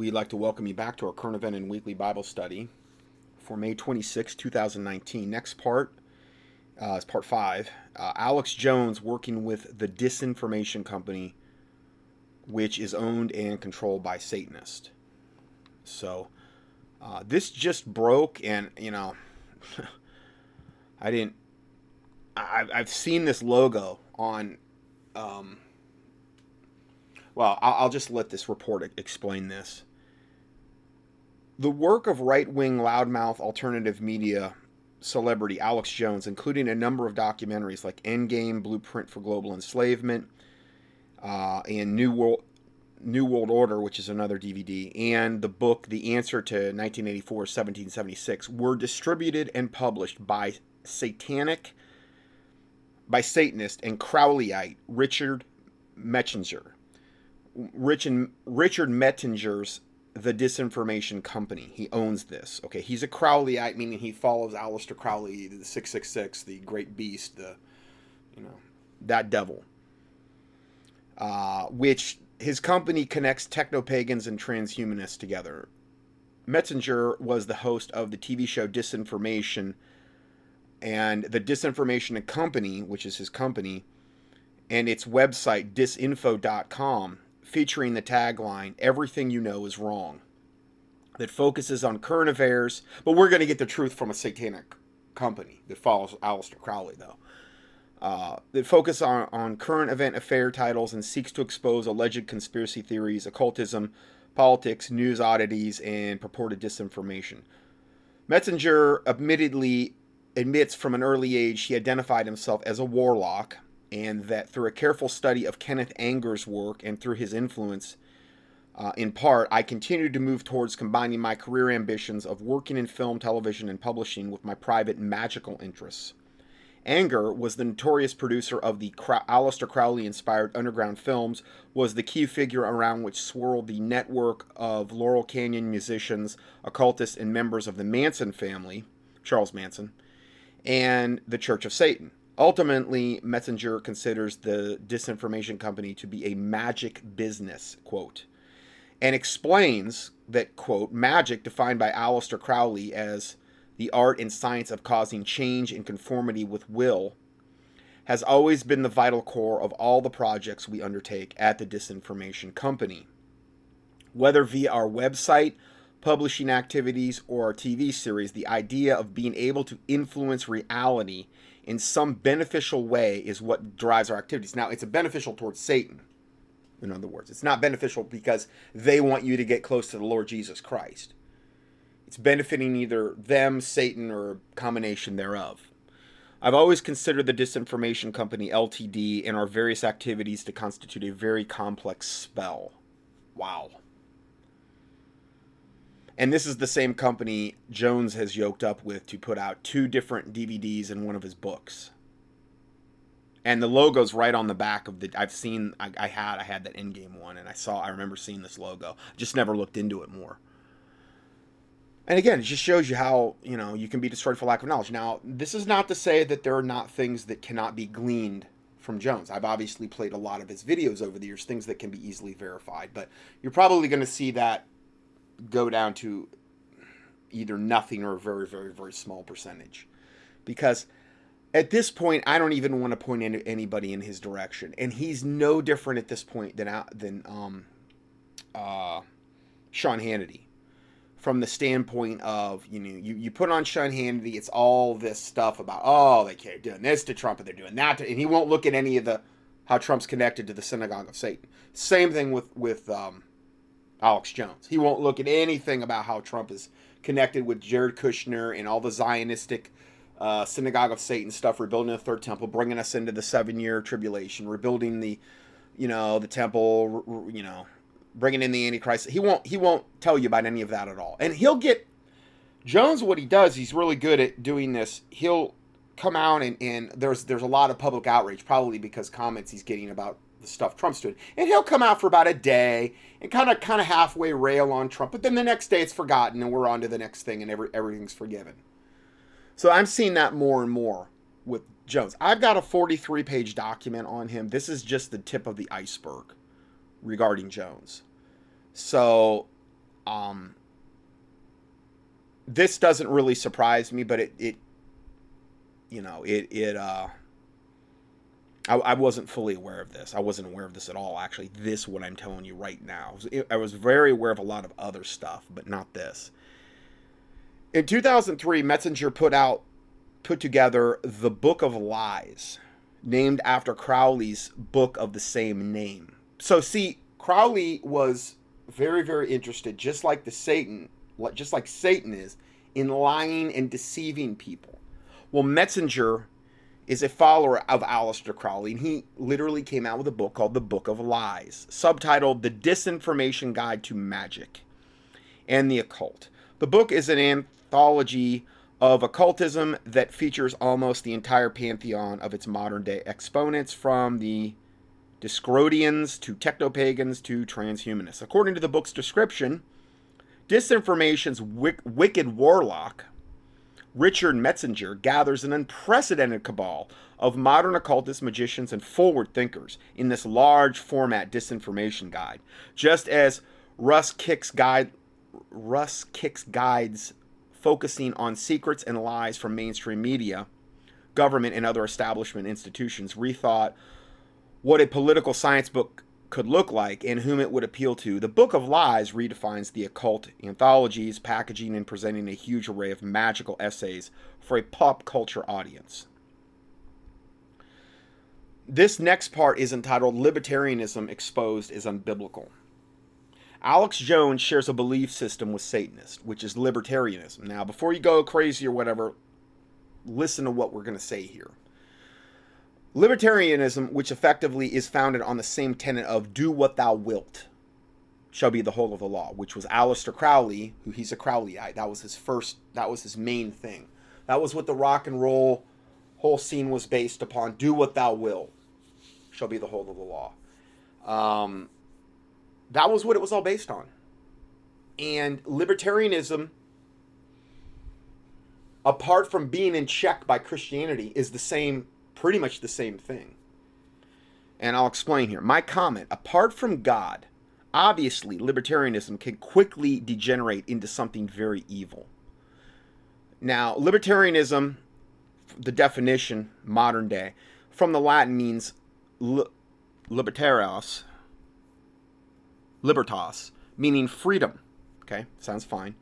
we'd like to welcome you back to our current event and weekly Bible study for May 26, 2019. Next part uh, is part five. Uh, Alex Jones working with the Disinformation Company, which is owned and controlled by Satanists. So uh, this just broke, and you know, I didn't. I've, I've seen this logo on. Um, well, I'll just let this report explain this. The work of right wing loudmouth alternative media celebrity Alex Jones, including a number of documentaries like Endgame, Blueprint for Global Enslavement, uh, and New World New World Order, which is another DVD, and the book The Answer to 1984 1776 were distributed and published by satanic by Satanist and Crowleyite Richard Mettinger. Richard, Richard Mettinger's The Disinformation Company. He owns this. Okay, he's a Crowleyite, meaning he follows Aleister Crowley, the 666, the great beast, the, you know, that devil. Uh, which his company connects techno pagans and transhumanists together. Mettinger was the host of the TV show Disinformation and the Disinformation Company, which is his company, and its website disinfo.com featuring the tagline everything you know is wrong that focuses on current affairs but we're going to get the truth from a satanic company that follows Aleister Crowley though. Uh, that focus on, on current event affair titles and seeks to expose alleged conspiracy theories occultism politics news oddities and purported disinformation. Mettinger admittedly admits from an early age he identified himself as a warlock and that through a careful study of Kenneth Anger's work and through his influence, uh, in part, I continued to move towards combining my career ambitions of working in film, television, and publishing with my private magical interests. Anger was the notorious producer of the Crow- Aleister Crowley inspired underground films, was the key figure around which swirled the network of Laurel Canyon musicians, occultists, and members of the Manson family, Charles Manson, and the Church of Satan. Ultimately, Messenger considers the disinformation company to be a magic business, quote, and explains that, quote, magic, defined by Aleister Crowley as the art and science of causing change in conformity with will, has always been the vital core of all the projects we undertake at the Disinformation Company. Whether via our website, publishing activities, or our TV series, the idea of being able to influence reality in some beneficial way is what drives our activities. Now, it's a beneficial towards Satan, in other words. It's not beneficial because they want you to get close to the Lord Jesus Christ. It's benefiting either them, Satan, or a combination thereof. I've always considered the Disinformation Company LTD and our various activities to constitute a very complex spell. Wow. And this is the same company Jones has yoked up with to put out two different DVDs in one of his books. And the logo's right on the back of the. I've seen. I, I had. I had that Endgame one, and I saw. I remember seeing this logo. Just never looked into it more. And again, it just shows you how you know you can be destroyed for lack of knowledge. Now, this is not to say that there are not things that cannot be gleaned from Jones. I've obviously played a lot of his videos over the years, things that can be easily verified. But you're probably going to see that go down to either nothing or a very, very, very small percentage. Because at this point, I don't even want to point any, anybody in his direction, and he's no different at this point than than um, uh, Sean Hannity. From the standpoint of you know you, you put on Sean Hannity, it's all this stuff about oh they are doing this to Trump and they're doing that, to, and he won't look at any of the how Trump's connected to the synagogue of Satan. Same thing with with um, Alex Jones. He won't look at anything about how Trump is connected with Jared Kushner and all the Zionistic uh, synagogue of Satan stuff, rebuilding the third temple, bringing us into the seven-year tribulation, rebuilding the, you know, the temple, you know, bringing in the Antichrist. He won't. He won't tell you about any of that at all. And he'll get Jones. What he does, he's really good at doing this. He'll come out and, and there's there's a lot of public outrage, probably because comments he's getting about the stuff Trump's doing. And he'll come out for about a day and kind of kind of halfway rail on Trump, but then the next day it's forgotten and we're on to the next thing and every, everything's forgiven. So I'm seeing that more and more with Jones. I've got a 43 page document on him. This is just the tip of the iceberg regarding Jones. So Um, this doesn't really surprise me, but it, it you know, it, it, uh, I, I, wasn't fully aware of this. I wasn't aware of this at all, actually. This, what I'm telling you right now. I was very aware of a lot of other stuff, but not this. In 2003, Metzinger put out, put together the Book of Lies, named after Crowley's book of the same name. So, see, Crowley was very, very interested, just like the Satan, just like Satan is, in lying and deceiving people. Well, Metzinger is a follower of Aleister Crowley, and he literally came out with a book called The Book of Lies, subtitled The Disinformation Guide to Magic and the Occult. The book is an anthology of occultism that features almost the entire pantheon of its modern day exponents, from the Discordians to technopagans to transhumanists. According to the book's description, disinformation's wick- wicked warlock, Richard Metzinger, gathers an unprecedented cabal of modern occultist magicians and forward thinkers in this large format disinformation guide. Just as Russ Kicks guide Russ Kicks guides focusing on secrets and lies from mainstream media, government, and other establishment institutions rethought what a political science book could look like and whom it would appeal to. The Book of Lies redefines the occult anthologies, packaging and presenting a huge array of magical essays for a pop culture audience. This next part is entitled Libertarianism Exposed is Unbiblical. Alex Jones shares a belief system with Satanists, which is libertarianism. Now, before you go crazy or whatever, listen to what we're going to say here. Libertarianism, which effectively is founded on the same tenet of do what thou wilt, shall be the whole of the law, which was Aleister Crowley, who he's a Crowleyite. That was his first, that was his main thing. That was what the rock and roll whole scene was based upon. Do what thou wilt, shall be the whole of the law. Um, that was what it was all based on. And libertarianism, apart from being in check by Christianity, is the same pretty much the same thing. And I'll explain here. My comment apart from God, obviously, libertarianism can quickly degenerate into something very evil. Now, libertarianism, the definition, modern day, from the Latin means li- libertarios, libertas, meaning freedom. Okay, sounds fine.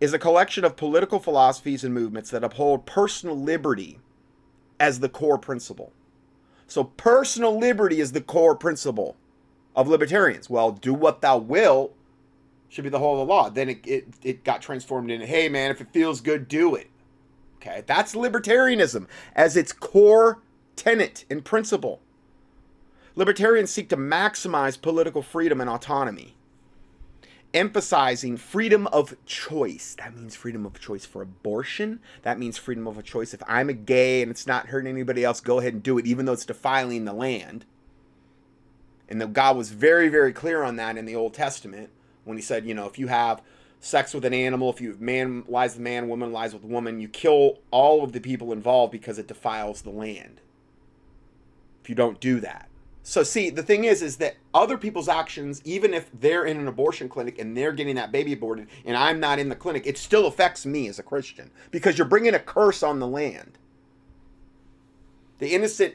Is a collection of political philosophies and movements that uphold personal liberty as the core principle. So personal liberty is the core principle of libertarians. Well, do what thou will should be the whole of the law. Then it, it, it got transformed into, hey man, if it feels good, do it. Okay, that's libertarianism as its core tenet and principle. Libertarians seek to maximize political freedom and autonomy emphasizing freedom of choice. That means freedom of choice for abortion. That means freedom of a choice if I'm a gay and it's not hurting anybody else, go ahead and do it, even though it's defiling the land. And the, God was very, very clear on that in the Old Testament when he said, you know, if you have sex with an animal, if you man lies with man, woman lies with woman, you kill all of the people involved because it defiles the land. If you don't do that. So see, the thing is, is that other people's actions, even if they're in an abortion clinic and they're getting that baby aborted, and I'm not in the clinic, it still affects me as a Christian because you're bringing a curse on the land. The innocent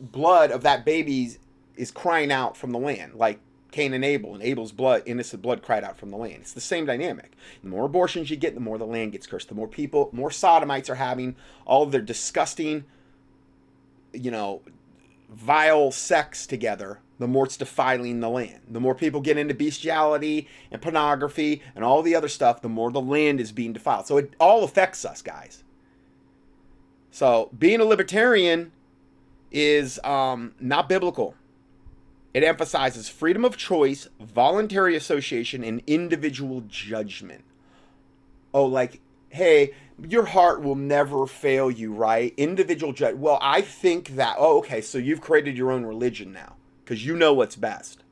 blood of that baby is crying out from the land, like Cain and Abel, and Abel's blood, innocent blood, cried out from the land. It's the same dynamic. The more abortions you get, the more the land gets cursed. The more people, more sodomites are having all of their disgusting, you know, vile sex together, the more it's defiling the land. The more people get into bestiality and pornography and all the other stuff, the more the land is being defiled. So it all affects us, guys. So being a libertarian is um, not biblical. It emphasizes freedom of choice, voluntary association, and individual judgment. Oh, like, hey, your heart will never fail you, right? Individual judge. Well, I think that. Oh, okay. So you've created your own religion now because you know what's best.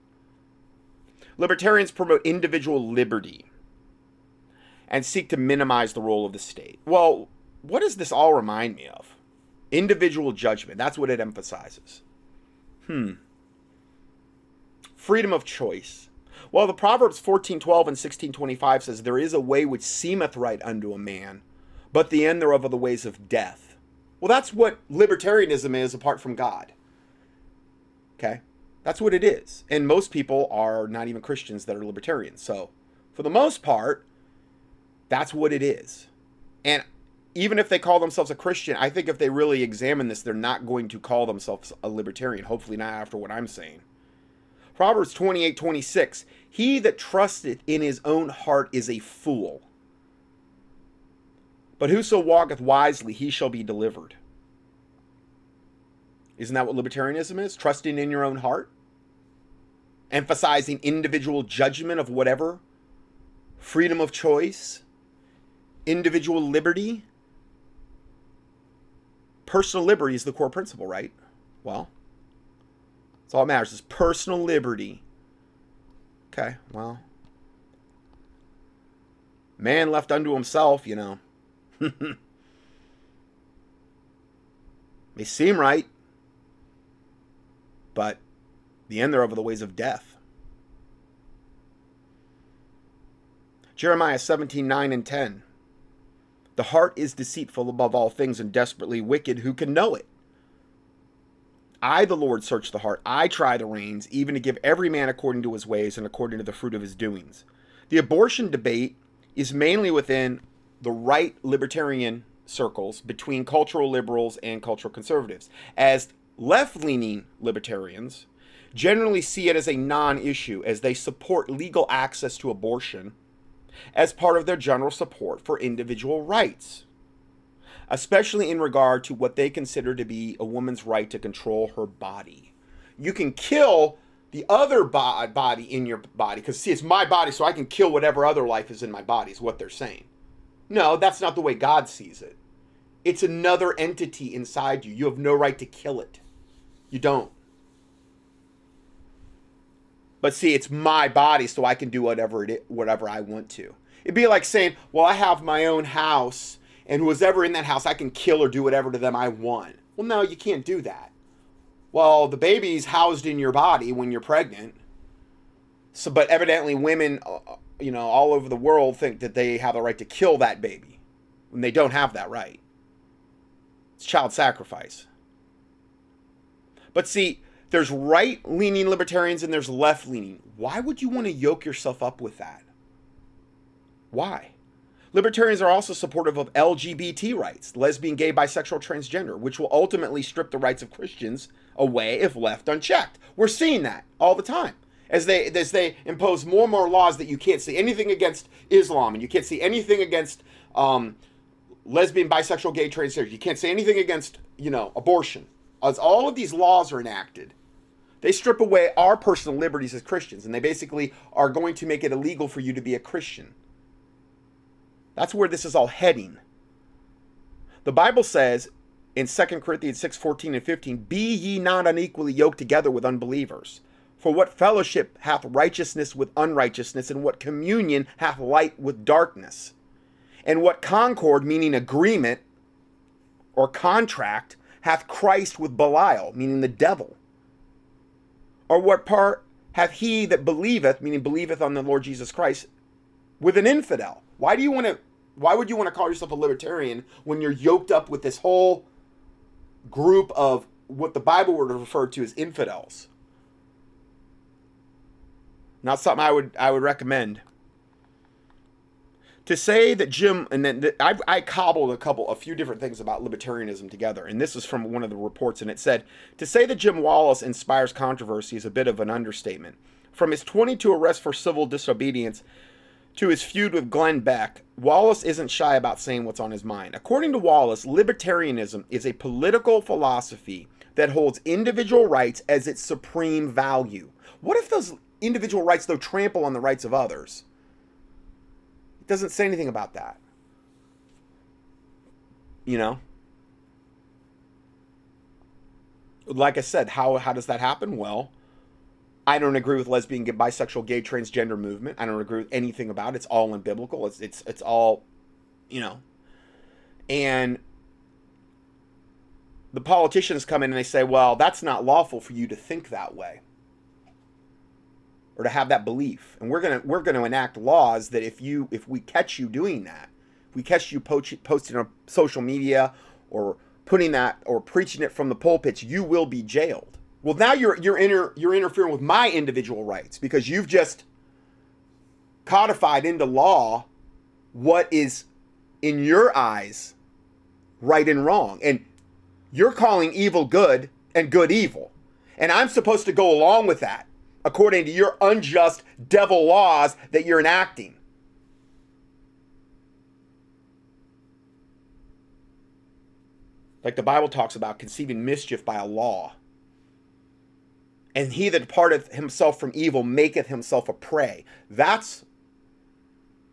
Libertarians promote individual liberty and seek to minimize the role of the state. Well, what does this all remind me of? Individual judgment. That's what it emphasizes. Hmm. Freedom of choice. Well, the Proverbs 14:12 and 16:25 says there is a way which seemeth right unto a man, but the end thereof are the ways of death. Well, that's what libertarianism is apart from God. Okay? That's what it is. And most people are not even Christians that are libertarians. So, for the most part, that's what it is. And even if they call themselves a Christian, I think if they really examine this, they're not going to call themselves a libertarian. Hopefully, not after what I'm saying. Proverbs 28 26. He that trusteth in his own heart is a fool. But whoso walketh wisely, he shall be delivered. Isn't that what libertarianism is? Trusting in your own heart? Emphasizing individual judgment of whatever? Freedom of choice? Individual liberty? Personal liberty is the core principle, right? Well, that's all that matters is personal liberty. Okay, well. Man left unto himself, you know. May seem right, but the end thereof are the ways of death. Jeremiah 17, 9 and 10. The heart is deceitful above all things and desperately wicked. Who can know it? I, the Lord, search the heart. I try the reins, even to give every man according to his ways and according to the fruit of his doings. The abortion debate is mainly within the right libertarian circles between cultural liberals and cultural conservatives, as left leaning libertarians generally see it as a non issue, as they support legal access to abortion as part of their general support for individual rights especially in regard to what they consider to be a woman's right to control her body. You can kill the other body in your body because see it's my body so i can kill whatever other life is in my body is what they're saying. No that's not the way god sees it. It's another entity inside you. You have no right to kill it. You don't. But see it's my body so i can do whatever it whatever i want to. It'd be like saying well i have my own house and who's ever in that house, I can kill or do whatever to them I want. Well, no, you can't do that. Well, the baby's housed in your body when you're pregnant. So, but evidently, women, uh, uh, you know, all over the world think that they have the right to kill that baby when they don't have that right. It's child sacrifice. But see, there's right leaning libertarians and there's left leaning. Why would you want to yoke yourself up with that? Why? Libertarians are also supportive of LGBT rights, lesbian, gay, bisexual, transgender, which will ultimately strip the rights of Christians away if left unchecked. We're seeing that all the time. As they as they impose more and more laws that you can't see anything against Islam and you can't see anything against um, lesbian, bisexual, gay, transgender. You can't say anything against you know abortion. As all of these laws are enacted, they strip away our personal liberties as Christians, and they basically are going to make it illegal for you to be a Christian. That's where this is all heading. The Bible says in 2 Corinthians 6 14 and 15, Be ye not unequally yoked together with unbelievers. For what fellowship hath righteousness with unrighteousness, and what communion hath light with darkness? And what concord, meaning agreement or contract, hath Christ with Belial, meaning the devil? Or what part hath he that believeth, meaning believeth on the Lord Jesus Christ, with an infidel? Why do you want to why would you want to call yourself a libertarian when you're yoked up with this whole group of what the Bible would refer to as infidels? Not something I would I would recommend. To say that Jim and then I, I cobbled a couple a few different things about libertarianism together, and this is from one of the reports, and it said to say that Jim Wallis inspires controversy is a bit of an understatement. From his 22 arrests for civil disobedience to his feud with Glenn Beck, Wallis isn't shy about saying what's on his mind. According to Wallis, libertarianism is a political philosophy that holds individual rights as its supreme value. What if those individual rights, though, trample on the rights of others? It doesn't say anything about that. You know? Like I said, how, how does that happen? Well, I don't agree with lesbian, gay, bisexual, gay, transgender movement. I don't agree with anything about it. It's all unbiblical. It's it's it's all, you know. And the politicians come in and they say, "Well, that's not lawful for you to think that way." or to have that belief. And we're gonna we're gonna enact laws that if you if we catch you doing that, if we catch you posting on social media or putting that or preaching it from the pulpits, you will be jailed. Well, now you're you're inter, you're interfering with my individual rights because you've just codified into law what is in your eyes right and wrong. And you're calling evil good and good evil. And I'm supposed to go along with that according to your unjust devil laws that you're enacting. Like the Bible talks about conceiving mischief by a law. And he that departeth himself from evil maketh himself a prey. That's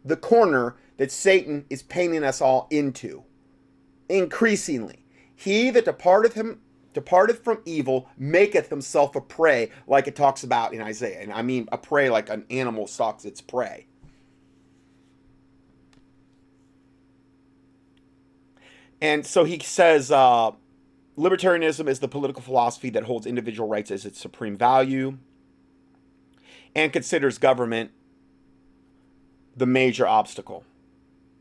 the corner that Satan is painting us all into. Increasingly. He that departeth him departeth from evil maketh himself a prey, like it talks about in Isaiah. And I mean a prey like an animal stalks its prey. And so he says uh, libertarianism is the political philosophy that holds individual rights as its supreme value and considers government the major obstacle.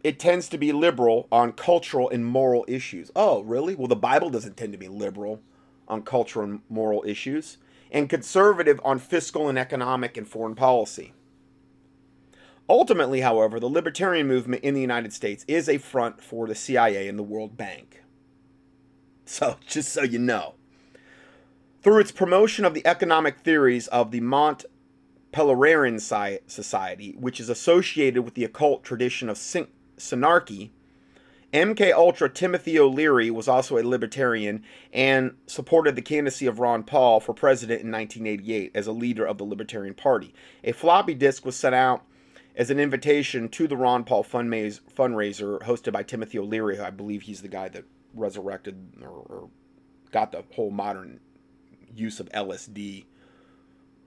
It tends to be liberal on cultural and moral issues. Oh, really? Well, the Bible doesn't tend to be liberal on cultural and moral issues, and conservative on fiscal and economic and foreign policy. Ultimately, however, the libertarian movement in the United States is a front for the CIA and the World Bank. So, just so you know. Through its promotion of the economic theories of the Mont Pelerin Society, which is associated with the occult tradition of synarchy, MK Ultra Timothy O'Leary was also a libertarian and supported the candidacy of Ron Paul for president in 1988 as a leader of the Libertarian Party. A floppy disk was sent out as an invitation to the Ron Paul fundraiser hosted by Timothy O'Leary, who I believe he's the guy that resurrected or, or got the whole modern use of LSD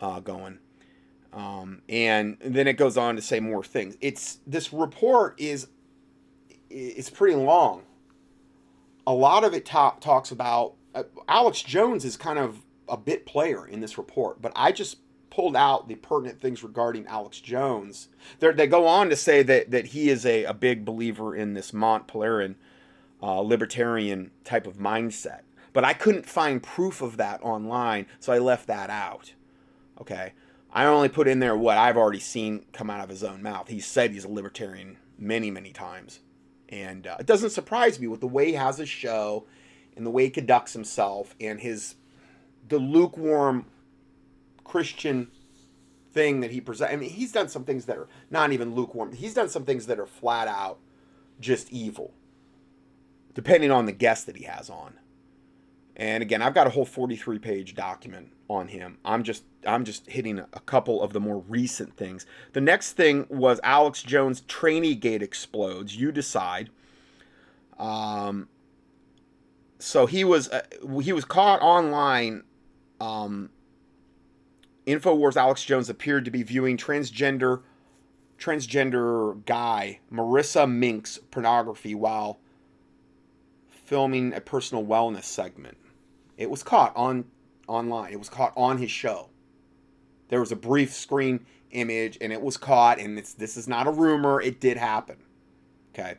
uh, going. Um, and then it goes on to say more things. It's this report is it's pretty long. A lot of it ta- talks about uh, Alex Jones is kind of a bit player in this report, but I just pulled out the pertinent things regarding Alex Jones. They're, they go on to say that that he is a, a big believer in this Mont Pelerin uh, libertarian type of mindset, but I couldn't find proof of that online, so I left that out. Okay. I only put in there what I've already seen come out of his own mouth. He said he's a libertarian many, many times. And uh, it doesn't surprise me with the way he has his show and the way he conducts himself and his the lukewarm Christian thing that he presents. I mean, he's done some things that are not even lukewarm. He's done some things that are flat out just evil, depending on the guest that he has on. And again, I've got a whole 43 page document on him. I'm just I'm just hitting a couple of the more recent things. The next thing was Alex Jones trainee gate explodes. You decide. Um, so he was uh, he was caught online. Um, Infowars Alex Jones appeared to be viewing transgender transgender guy Marissa Mink's pornography while filming a personal wellness segment. It was caught on online. It was caught on his show. There was a brief screen image and it was caught and this is not a rumor, it did happen. Okay.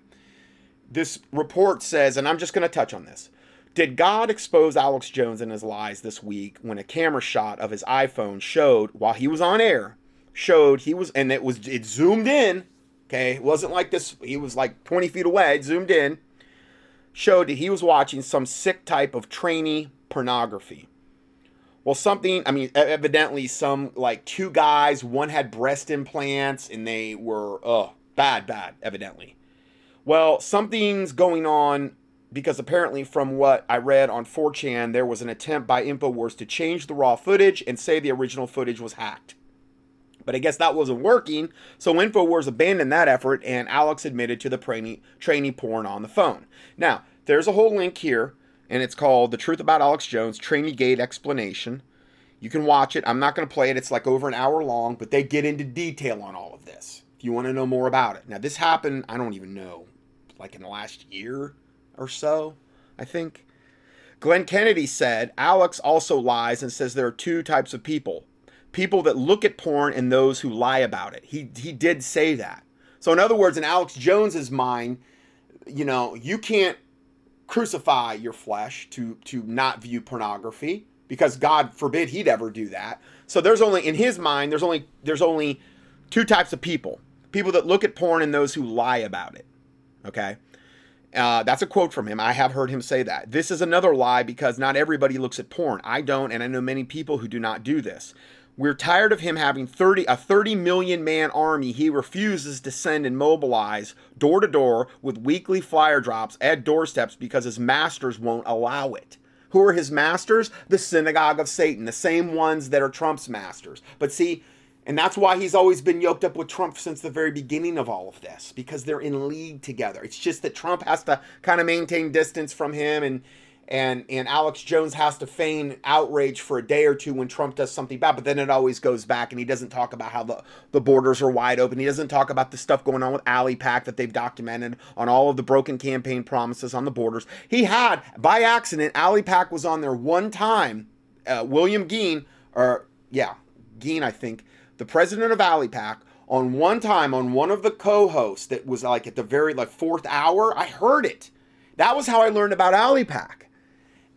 This report says and I'm just going to touch on this. Did God expose Alex Jones and his lies this week when a camera shot of his iPhone showed while he was on air showed he was and it was it zoomed in, okay? It wasn't like this he was like 20 feet away, it zoomed in showed that he was watching some sick type of trainee pornography. Well, something, I mean, evidently, some like two guys, one had breast implants and they were, uh, bad, bad, evidently. Well, something's going on because apparently, from what I read on 4chan, there was an attempt by InfoWars to change the raw footage and say the original footage was hacked. But I guess that wasn't working, so InfoWars abandoned that effort and Alex admitted to the trainee, trainee porn on the phone. Now, there's a whole link here and it's called The Truth About Alex Jones Trainee Gate Explanation. You can watch it. I'm not going to play it. It's like over an hour long, but they get into detail on all of this if you want to know more about it. Now, this happened, I don't even know, like in the last year or so, I think. Glenn Kennedy said Alex also lies and says there are two types of people people that look at porn and those who lie about it. He he did say that. So in other words, in Alex Jones's mind, you know, you can't crucify your flesh to to not view pornography because God forbid he'd ever do that. So there's only in his mind there's only there's only two types of people. People that look at porn and those who lie about it. Okay? Uh, that's a quote from him. I have heard him say that. This is another lie because not everybody looks at porn. I don't, and I know many people who do not do this. We're tired of him having 30 a 30 million man army he refuses to send and mobilize door to door with weekly flyer drops at doorsteps because his masters won't allow it. Who are his masters? The synagogue of Satan, the same ones that are Trump's masters. But see, and that's why he's always been yoked up with Trump since the very beginning of all of this because they're in league together. It's just that Trump has to kind of maintain distance from him and and and Alex Jones has to feign outrage for a day or two when Trump does something bad, but then it always goes back and he doesn't talk about how the, the borders are wide open. He doesn't talk about the stuff going on with AliPac that they've documented on all of the broken campaign promises on the borders. He had, by accident, AliPac was on there one time. Uh, William Gheen, or yeah, Gheen, I think, the president of AliPac, on one time on one of the co-hosts that was like at the very like fourth hour, I heard it. That was how I learned about AliPac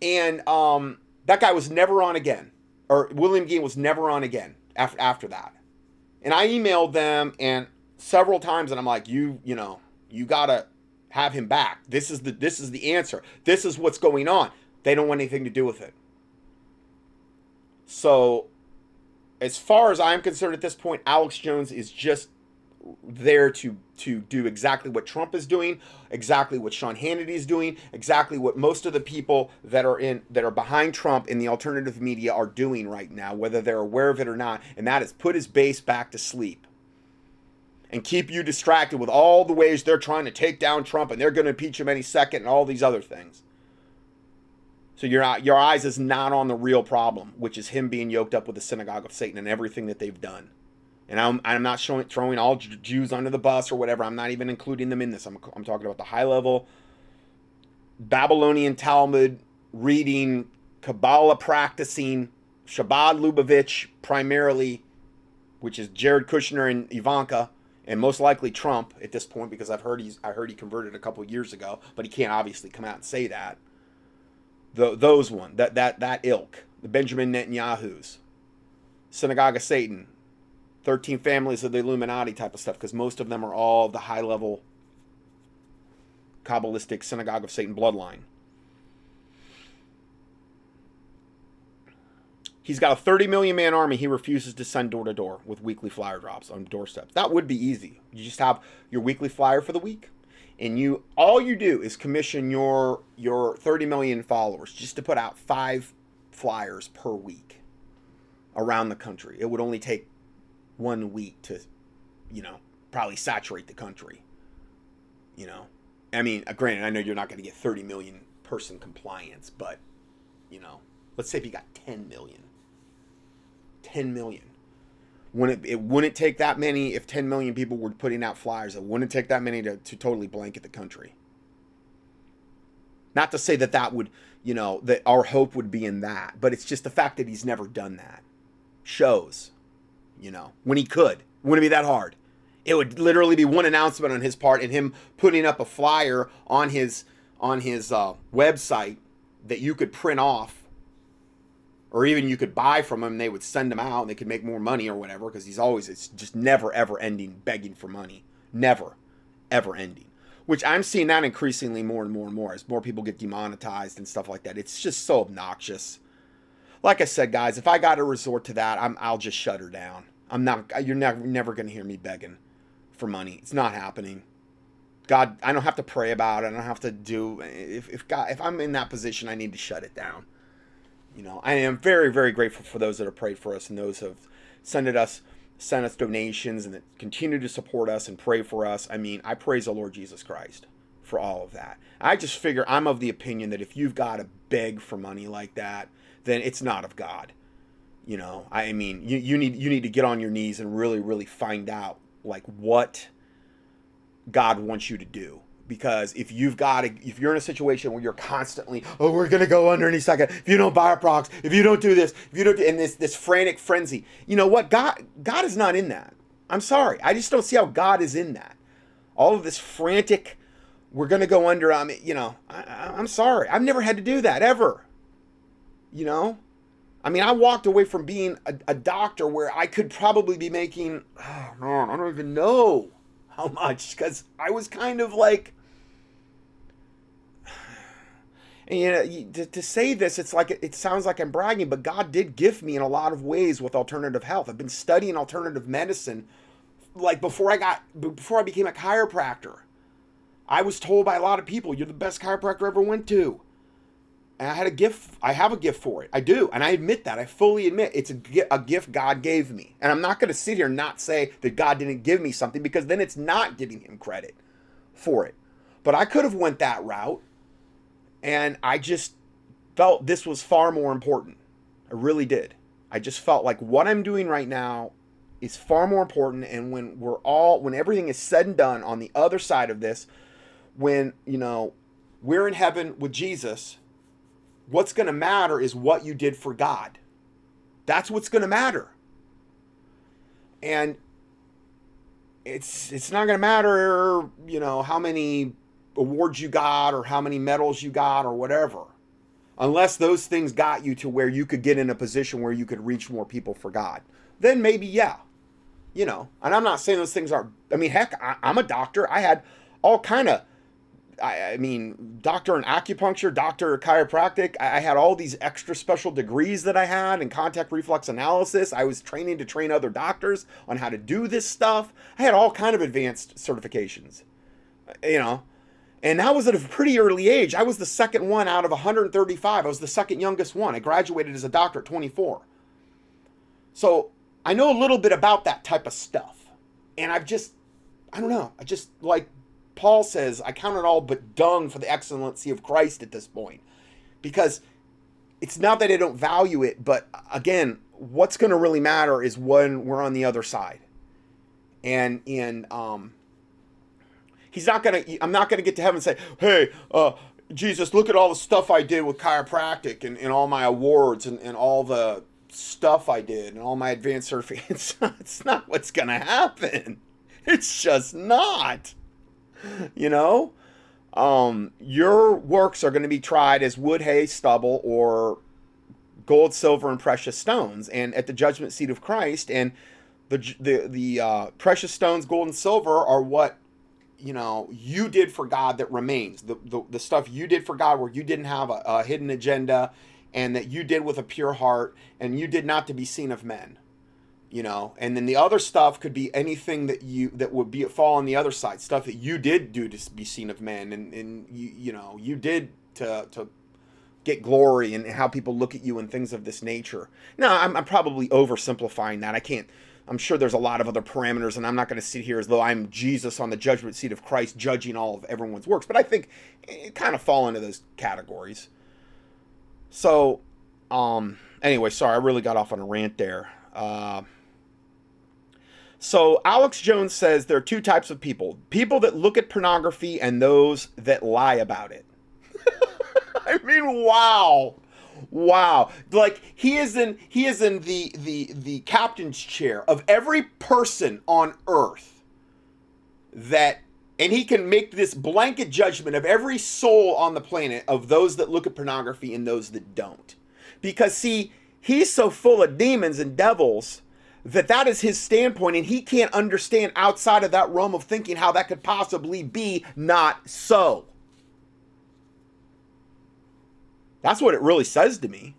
and um, that guy was never on again, or William Gheen was never on again after after that. And I emailed them and several times, and I'm like, you, you know, you gotta have him back. This is the this is the answer. This is what's going on. They don't want anything to do with it. So, as far as I'm concerned at this point, Alex Jones is just there to to do exactly what Trump is doing, exactly what Sean Hannity is doing, exactly what most of the people that are in that are behind Trump in the alternative media are doing right now, whether they're aware of it or not, and that is put his base back to sleep. And keep you distracted with all the ways they're trying to take down Trump and they're going to impeach him any second and all these other things. So your your eyes is not on the real problem, which is him being yoked up with the synagogue of Satan and everything that they've done and I'm, I'm not showing, throwing all Jews under the bus or whatever. I'm not even including them in this. I'm, I'm talking about the high level Babylonian Talmud reading, Kabbalah practicing, Chabad Lubavitch primarily, which is Jared Kushner and Ivanka, and most likely Trump at this point because I've heard he's I heard he converted a couple years ago, but he can't obviously come out and say that. The, those one that that that ilk, the Benjamin Netanyahu's, Synagogue of Satan, 13 families of the Illuminati type of stuff, because most of them are all the high level Kabbalistic Synagogue of Satan bloodline. He's got a 30 million man army he refuses to send door to door with weekly flyer drops on doorsteps. That would be easy. You just have your weekly flyer for the week and you all you do is commission your your 30 million followers just to put out 5 flyers per week around the country. It would only take one week to, you know, probably saturate the country. You know, I mean, uh, granted, I know you're not going to get 30 million person compliance, but, you know, let's say if you got 10 million. 10 million. Wouldn't it, it wouldn't take that many if 10 million people were putting out flyers. It wouldn't take that many to, to totally blanket the country. Not to say that that would, you know, that our hope would be in that, but it's just the fact that he's never done that shows you know, when he could. Wouldn't be that hard. It would literally be one announcement on his part and him putting up a flyer on his on his uh, website that you could print off or even you could buy from him. They would send him out and they could make more money or whatever because he's always it's just never ever ending begging for money. Never ever ending. Which i'm seeing that increasingly more and more and more as more people get demonetized and stuff like that. It's just so obnoxious. Like i said guys if i got to resort to that I'm, i'll just shut her down I'm not. You're never never to hear me begging for money. It's not happening. God, I don't have to pray about it. I don't have to do. If if God, if I'm in that position, I need to shut it down. You know, I am very very grateful for those that have prayed for us and those have sent us sent us donations and that continue to support us and pray for us. I mean, I praise the Lord Jesus Christ for all of that. I just figure I'm of the opinion that if you've got to beg for money like that, then it's not of God you know i mean you, you need you need to get on your knees and really really find out like what god wants you to do. Because if you've got a, if you're in a situation where you're constantly oh we're gonna go under any second. If you don't buy our products if you don't do this if you don't do, in this this frantic frenzy. You know what? God god is not in that. I'm sorry. I just don't see how god is in that. All of this frantic we're gonna go under i mean you know I, i'm sorry. I've never had to do that ever. You know I mean, I walked away from being a, a, doctor where I could probably be making, oh man, I don't even know how much because I was kind of like, and uh, you know, to, to say this, it's like it sounds like I'm bragging, but God did gift me in a lot of ways with alternative health. I've been studying alternative medicine, like before I got before I became a chiropractor. I was told by a lot of people, "You're the best chiropractor I ever went to." And I had a gift. I have a gift for it. I do, and I admit that. I fully admit it's a, a gift God gave me, and I'm not going to sit here and not say that God didn't give me something because then it's not giving Him credit for it. But I could have went that route, and I just felt this was far more important. I really did. I just felt like what I'm doing right now is far more important, and when we're all, when everything is said and done on the other side of this, when you know we're in heaven with Jesus what's going to matter is what you did for God. That's what's going to matter. And it's it's not going to matter, you know, how many awards you got or how many medals you got or whatever. Unless those things got you to where you could get in a position where you could reach more people for God. Then maybe yeah. You know, and I'm not saying those things are I mean, heck, I, I'm a doctor. I had all kind of I, I, mean, doctor in acupuncture, doctor chiropractic. I, I had all these extra special degrees that I had in contact reflex analysis. I was training to train other doctors on how to do this stuff. I had all kind of advanced certifications, you know. And that was at a pretty early age. I was the second one out of 135. I was the second youngest one. I graduated as a doctor at 24. So I know a little bit about that type of stuff. And I've just, I don't know, I just like Paul says, I count it all but dung for the excellency of Christ at this point. Because it's not that I don't value it, but again, what's going to really matter is when we're on the other side. And, and, um, he's not going to, I'm not going to get to heaven and say, hey, uh, Jesus, look at all the stuff I did with chiropractic and, and all my awards and, and all the stuff I did and all my advanced certificates. it's not what's going to happen. It's just not you know? Um, your works are going to be tried as wood, hay, stubble, or gold, silver, and precious stones, and at the judgment seat of Christ. And the the the uh, precious stones, gold and silver, are what you know you did for God that remains. The the, the stuff you did for God, where you didn't have a, a hidden agenda, and that you did with a pure heart, and you did not to be seen of men you know? And then the other stuff could be anything that you that would be fall on the other side. Stuff that you did do to be seen of men and and you you know you did to to get glory and how people look at you and things of this nature. Now i'm, I'm probably oversimplifying that. I can't i'm sure there's a lot of other parameters and i'm not going to sit here as though i'm jesus on the judgment seat of christ judging all of everyone's works but i think it kind of fall into those categories. So um anyway sorry i really got off on a rant there. Uh so Alex Jones says there are two types of people people that look at pornography and those that lie about it. I mean, wow. Wow. Like he is in he is in the the the captain's chair of every person on earth that and he can make this blanket judgment of every soul on the planet of those that look at pornography and those that don't. Because see, he's so full of demons and devils that that is his standpoint and he can't understand outside of that realm of thinking how that could possibly be not so. That's what it really says to me.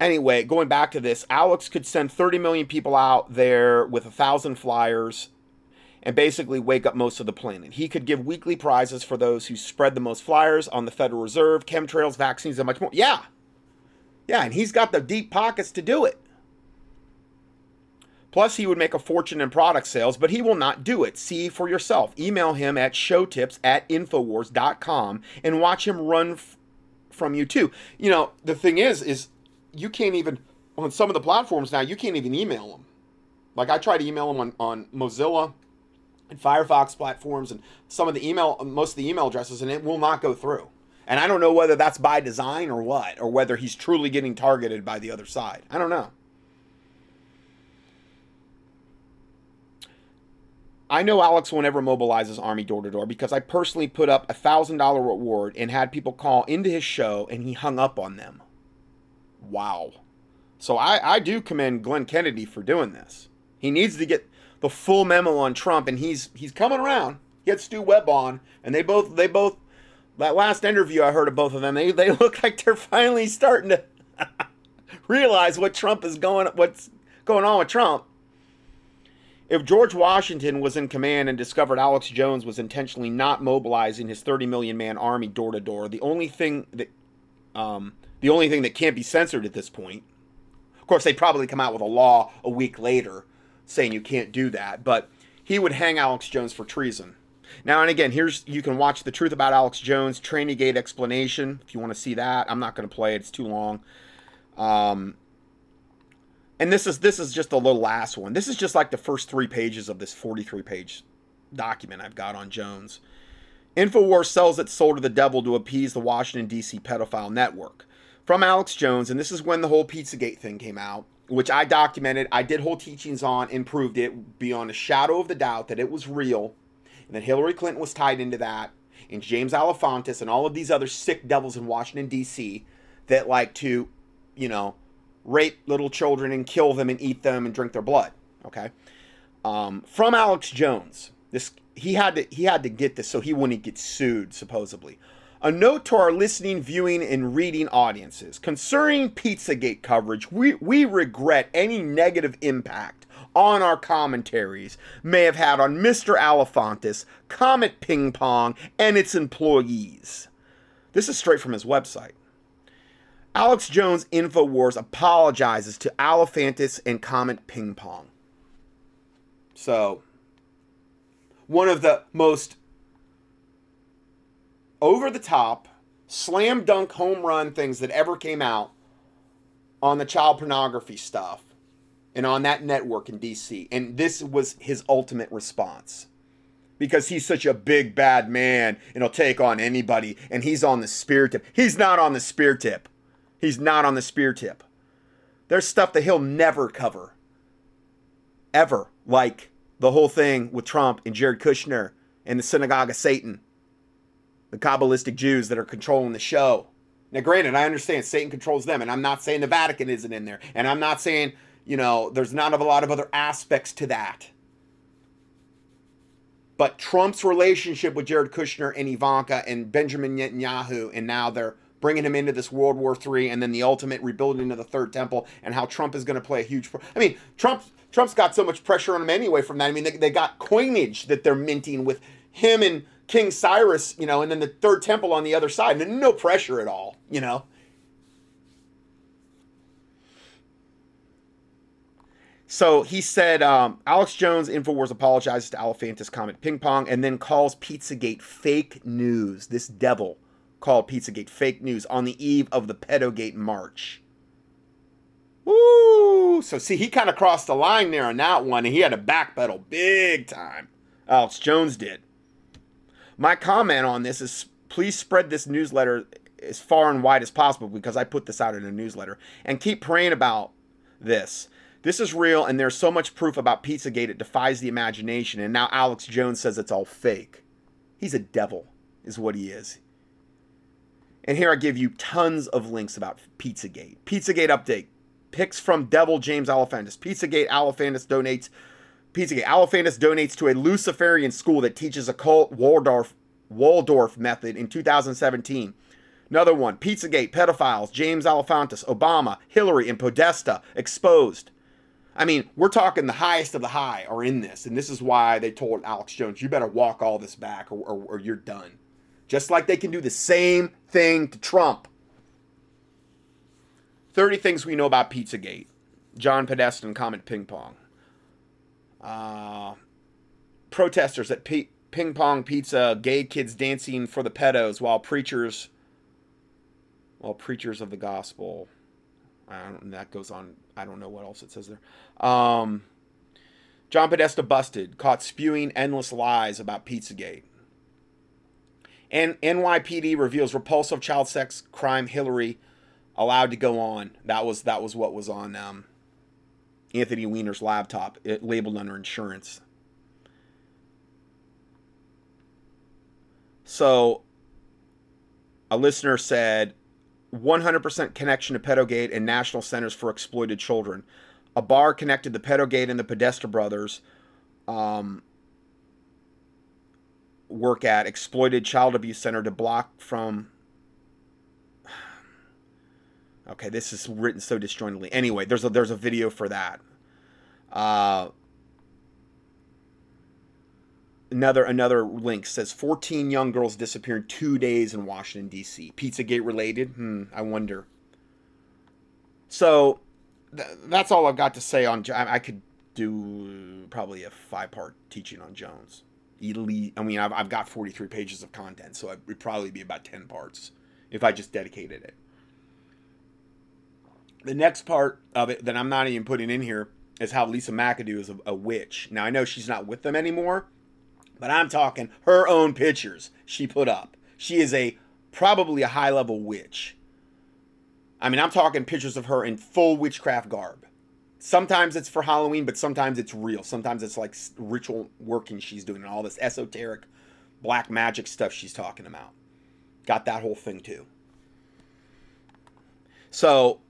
Anyway, going back to this, Alex could send 30 million people out there with a thousand flyers and basically wake up most of the planet. He could give weekly prizes for those who spread the most flyers on the Federal Reserve, chemtrails, vaccines, and much more. Yeah, yeah, and he's got the deep pockets to do it. Plus, he would make a fortune in product sales, but he will not do it. See for yourself. Email him at showtips at infowars.com and watch him run f- from you too. You know, the thing is, is you can't even, on some of the platforms now, you can't even email them. Like I try to email them on, on Mozilla and Firefox platforms and some of the email, most of the email addresses, and it will not go through. And I don't know whether that's by design or what, or whether he's truly getting targeted by the other side. I don't know. I know Alex won't ever mobilize his army door to door because I personally put up a thousand dollar reward and had people call into his show and he hung up on them. Wow. So I, I do commend Glenn Kennedy for doing this. He needs to get the full memo on Trump and he's he's coming around. Had Stew Webb on and they both they both that last interview I heard of both of them, they, they look like they're finally starting to realize what Trump is going what's going on with Trump. If George Washington was in command and discovered Alex Jones was intentionally not mobilizing his 30 million man army door to door, the only thing that um, the only thing that can't be censored at this point, of course, they'd probably come out with a law a week later saying you can't do that, but he would hang Alex Jones for treason. Now and again, here's you can watch the truth about Alex Jones Trainingate explanation if you want to see that. I'm not going to play it; it's too long. Um, and this is this is just the little last one. This is just like the first three pages of this 43 page document I've got on Jones. Infowars sells its soul to the devil to appease the Washington D.C. pedophile network. From Alex Jones, and this is when the whole Pizzagate thing came out, which I documented. I did whole teachings on and proved it beyond a shadow of the doubt that it was real, and that Hillary Clinton was tied into that, and James Alefantis and all of these other sick devils in Washington D.C. that like to, you know, rape little children and kill them and eat them and drink their blood. Okay, um, from Alex Jones. This he had to he had to get this so he wouldn't get sued supposedly. A note to our listening, viewing, and reading audiences concerning Pizzagate coverage. We we regret any negative impact on our commentaries may have had on Mr. Alefantis, Comet Ping Pong, and its employees. This is straight from his website. Alex Jones InfoWars apologizes to Alefantis and Comet Ping Pong. So, one of the most over the top, slam dunk home run things that ever came out on the child pornography stuff and on that network in DC. And this was his ultimate response. Because he's such a big bad man and he'll take on anybody and he's on the spear tip. He's not on the spear tip. He's not on the spear tip. There's stuff that he'll never cover. Ever. Like the whole thing with Trump and Jared Kushner and the synagogue of Satan. The Kabbalistic Jews that are controlling the show. Now, granted, I understand Satan controls them, and I'm not saying the Vatican isn't in there, and I'm not saying, you know, there's not a lot of other aspects to that. But Trump's relationship with Jared Kushner and Ivanka and Benjamin Netanyahu, and now they're bringing him into this World War III, and then the ultimate rebuilding of the Third Temple, and how Trump is going to play a huge. Pro- I mean, Trump Trump's got so much pressure on him anyway from that. I mean, they, they got coinage that they're minting with him and King Cyrus, you know, and then the Third Temple on the other side. And no pressure at all, you know. So he said, um, Alex Jones, InfoWars apologizes to Alefantis Comet Ping Pong and then calls Pizzagate fake news. This devil called Pizzagate fake news on the eve of the Pedogate March. Woo! So see, he kind of crossed the line there on that one, and he had to backpedal big time. Alex Jones did. My comment on this is please spread this newsletter as far and wide as possible because I put this out in a newsletter. And keep praying about this. This is real, and there's so much proof about Pizzagate it defies the imagination. And now Alex Jones says it's all fake. He's a devil, is what he is. And here I give you tons of links about Pizzagate. Pizzagate update. Pics from Devil James Alefantis. Pizzagate Alefantis donates. Pizzagate Alefantis donates to a Luciferian school that teaches occult Waldorf Waldorf method in 2017. Another one. Pizzagate pedophiles. James Alefantis, Obama, Hillary, and Podesta exposed. I mean, we're talking the highest of the high are in this, and this is why they told Alex Jones, "You better walk all this back, or, or, or you're done." Just like they can do the same thing to Trump. 30 things we know about Pizzagate. John Podesta and Comet Ping Pong. Uh, protesters at P- Ping Pong Pizza, gay kids dancing for the pedos while preachers, while preachers of the gospel. I don't, that goes on. I don't know what else it says there. Um, John Podesta busted, caught spewing endless lies about Pizzagate. And NYPD reveals repulsive child sex crime Hillary allowed to go on. That was that was what was on um, Anthony Weiner's laptop, it labeled under insurance. So a listener said 100% connection to Pedogate and National Centers for Exploited Children. A bar connected the Pedogate and the Podesta brothers um, work at exploited child abuse center to block from okay this is written so disjointedly anyway there's a there's a video for that uh, another another link says 14 young girls disappeared two days in washington d.c pizzagate related hmm i wonder so th- that's all i've got to say on i, I could do probably a five part teaching on jones elite. I mean, I've, I've got 43 pages of content, so it would probably be about 10 parts if I just dedicated it. The next part of it that I'm not even putting in here is how Lisa McAdoo is a, a witch. Now, I know she's not with them anymore, but I'm talking her own pictures she put up. She is a probably a high level witch. I mean, I'm talking pictures of her in full witchcraft garb. Sometimes it's for Halloween, but sometimes it's real. Sometimes it's like ritual working she's doing and all this esoteric black magic stuff she's talking about. Got that whole thing too. So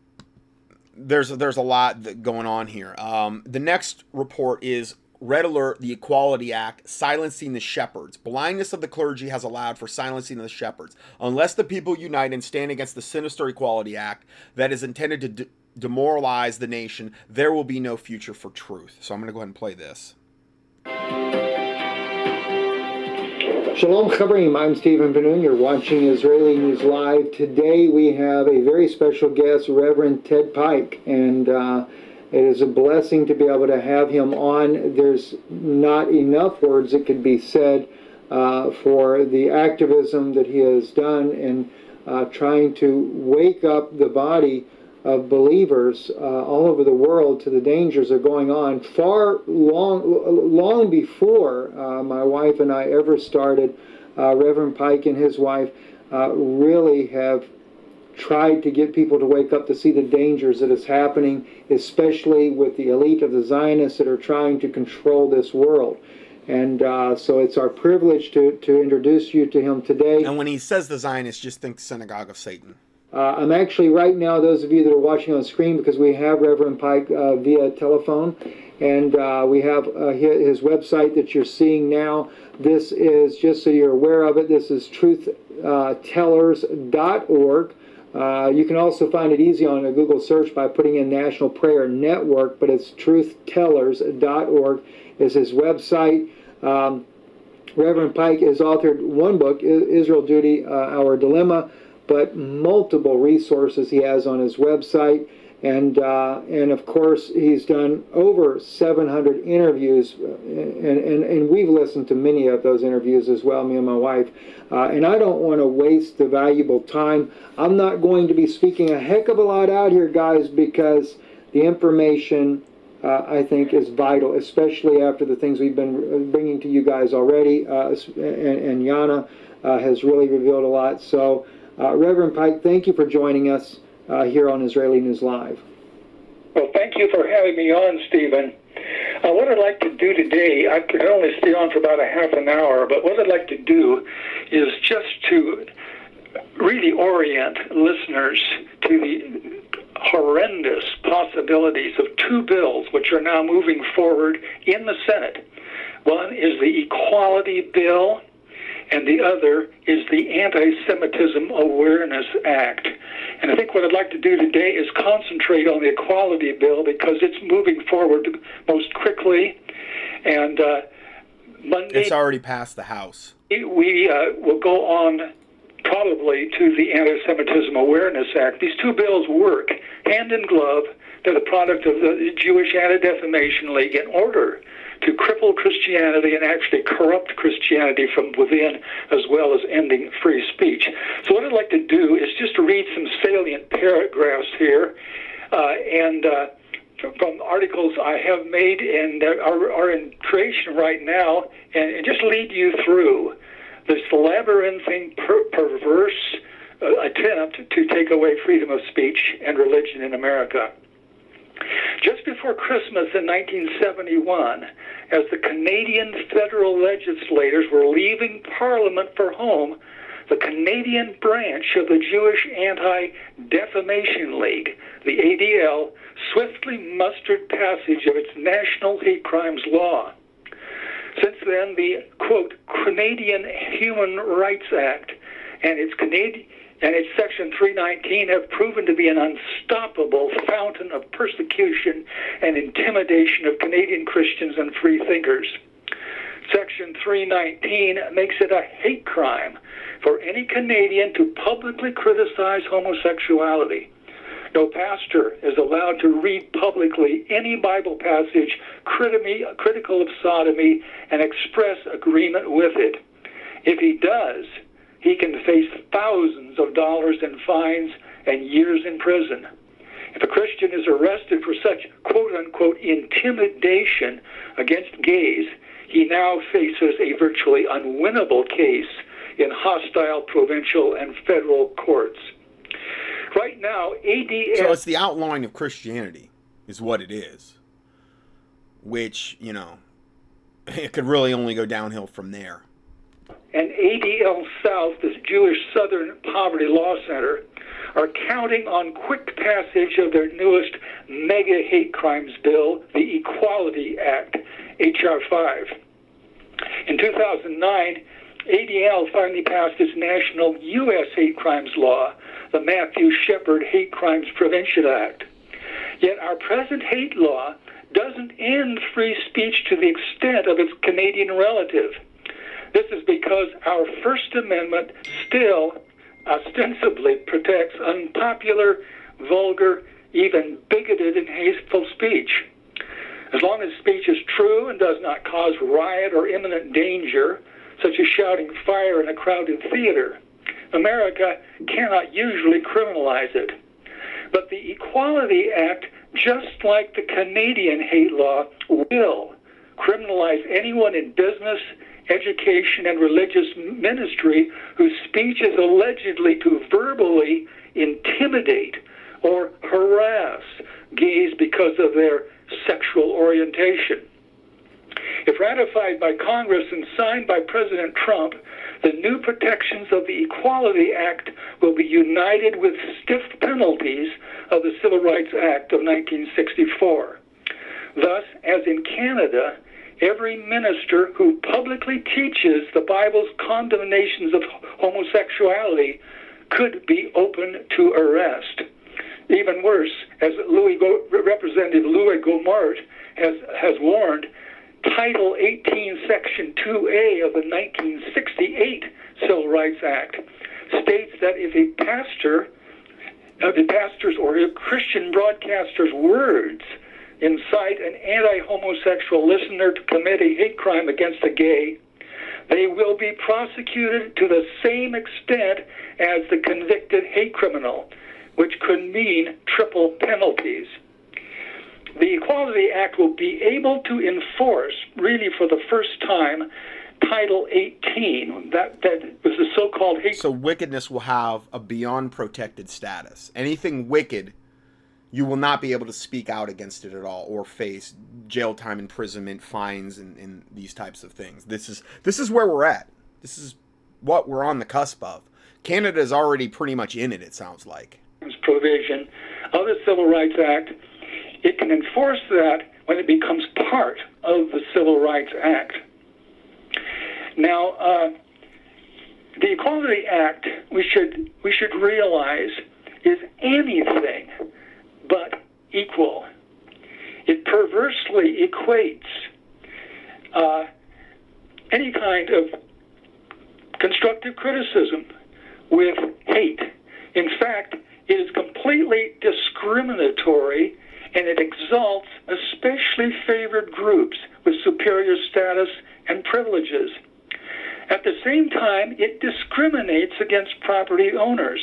there's there's a lot going on here. Um, the next report is Red Alert, the Equality Act, silencing the shepherds. Blindness of the clergy has allowed for silencing the shepherds. Unless the people unite and stand against the sinister Equality Act that is intended to demoralize the nation, there will be no future for truth. So I'm going to go ahead and play this. Shalom Chavrim, I'm Stephen Ben-Nun. You're watching Israeli News Live. Today we have a very special guest, Reverend Ted Pike, and uh, it is a blessing to be able to have him on. There's not enough words that could be said uh, for the activism that he has done in uh, trying to wake up the body of believers uh, all over the world to the dangers that are going on far long long before uh, my wife and I ever started. Uh, Reverend Pike and his wife uh, really have tried to get people to wake up to see the dangers that is happening, especially with the elite of the Zionists that are trying to control this world. And uh, so it's our privilege to, to introduce you to him today. And when he says the Zionists, just think synagogue of Satan. Uh, I'm actually right now, those of you that are watching on screen, because we have Reverend Pike uh, via telephone, and uh, we have uh, his website that you're seeing now. This is, just so you're aware of it, this is truthtellers.org. Uh, you can also find it easy on a Google search by putting in National Prayer Network, but it's truthtellers.org is his website. Um, Reverend Pike has authored one book, Israel Duty, uh, Our Dilemma, but multiple resources he has on his website. And, uh, and of course, he's done over 700 interviews, uh, and, and, and we've listened to many of those interviews as well, me and my wife. Uh, and I don't want to waste the valuable time. I'm not going to be speaking a heck of a lot out here, guys, because the information uh, I think is vital, especially after the things we've been bringing to you guys already. Uh, and, and Yana uh, has really revealed a lot. So uh, Reverend Pike, thank you for joining us uh, here on Israeli News Live. Well, thank you for having me on, Stephen. Uh, what I'd like to do today, I could only stay on for about a half an hour, but what I'd like to do is just to really orient listeners to the horrendous possibilities of two bills which are now moving forward in the Senate. One is the Equality Bill, and the other is the Anti Semitism Awareness Act. And I think what I'd like to do today is concentrate on the Equality Bill because it's moving forward most quickly. And uh, Monday. It's already passed the House. We uh, will go on probably to the Anti Semitism Awareness Act. These two bills work hand in glove. They're the product of the Jewish Anti Defamation League in order to cripple Christianity and actually corrupt Christianity from within, as well as ending free speech. So, what I'd like to do is just read some salient paragraphs here uh, and uh, from articles I have made and are, are in creation right now, and, and just lead you through this labyrinthine, per- perverse uh, attempt to take away freedom of speech and religion in America. Just before Christmas in 1971, as the Canadian federal legislators were leaving Parliament for home, the Canadian branch of the Jewish Anti Defamation League, the ADL, swiftly mustered passage of its national hate crimes law. Since then, the quote Canadian Human Rights Act and its Canadian and its Section 319 have proven to be an unstoppable fountain of persecution and intimidation of Canadian Christians and free thinkers. Section 319 makes it a hate crime for any Canadian to publicly criticize homosexuality. No pastor is allowed to read publicly any Bible passage critical of sodomy and express agreement with it. If he does, he can face thousands of dollars in fines and years in prison. If a Christian is arrested for such quote unquote intimidation against gays, he now faces a virtually unwinnable case in hostile provincial and federal courts. Right now, ADS. So it's the outlawing of Christianity, is what it is. Which, you know, it could really only go downhill from there. And ADL South, this Jewish Southern Poverty Law Center, are counting on quick passage of their newest mega hate crimes bill, the Equality Act, H.R. 5. In 2009, ADL finally passed its national U.S. hate crimes law, the Matthew Shepard Hate Crimes Prevention Act. Yet our present hate law doesn't end free speech to the extent of its Canadian relative. This is because our First Amendment still ostensibly protects unpopular, vulgar, even bigoted and hateful speech. As long as speech is true and does not cause riot or imminent danger, such as shouting fire in a crowded theater, America cannot usually criminalize it. But the Equality Act, just like the Canadian hate law, will criminalize anyone in business, education, and religious ministry whose speech is allegedly to verbally intimidate or harass gays because of their sexual orientation. If ratified by Congress and signed by President Trump, the new protections of the Equality Act will be united with stiff penalties of the Civil Rights Act of 1964. Thus, as in Canada, every minister who publicly teaches the Bible's condemnations of homosexuality could be open to arrest. Even worse, as Louis Representative Louie Gohmert has, has warned, Title 18, Section 2A of the 1968 Civil Rights Act states that if a pastor, uh, the pastor's or a Christian broadcaster's words incite an anti-homosexual listener to commit a hate crime against a gay, they will be prosecuted to the same extent as the convicted hate criminal, which could mean triple penalties. The Equality Act will be able to enforce, really for the first time, Title 18. That that was the so-called hate. So wickedness will have a beyond protected status. Anything wicked you will not be able to speak out against it at all or face jail time imprisonment fines and, and, these types of things. This is this is where we're at. This is what we're on the cusp of. Canada is already pretty much in it it sounds like. Provision of the civil rights act. It can enforce that when it becomes part of the civil rights act. Now uh, the equality act we should we should realize is anything but equal. It perversely equates uh, any kind of constructive criticism with hate. In fact, it is completely discriminatory and it exalts especially favored groups with superior status and privileges. At the same time, it discriminates against property owners.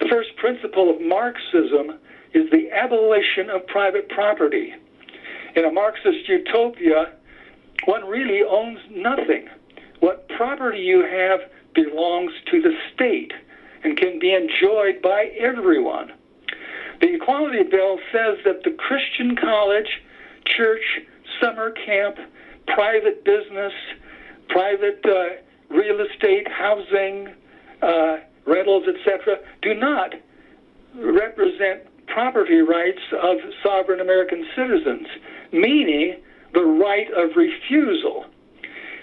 The first principle of Marxism is the abolition of private property. In a Marxist utopia, one really owns nothing. What property you have belongs to the state and can be enjoyed by everyone. The Equality Bill says that the Christian college, church, summer camp, private business, private uh, real estate, housing, uh, rentals, etc., do not represent property rights of sovereign American citizens, meaning the right of refusal.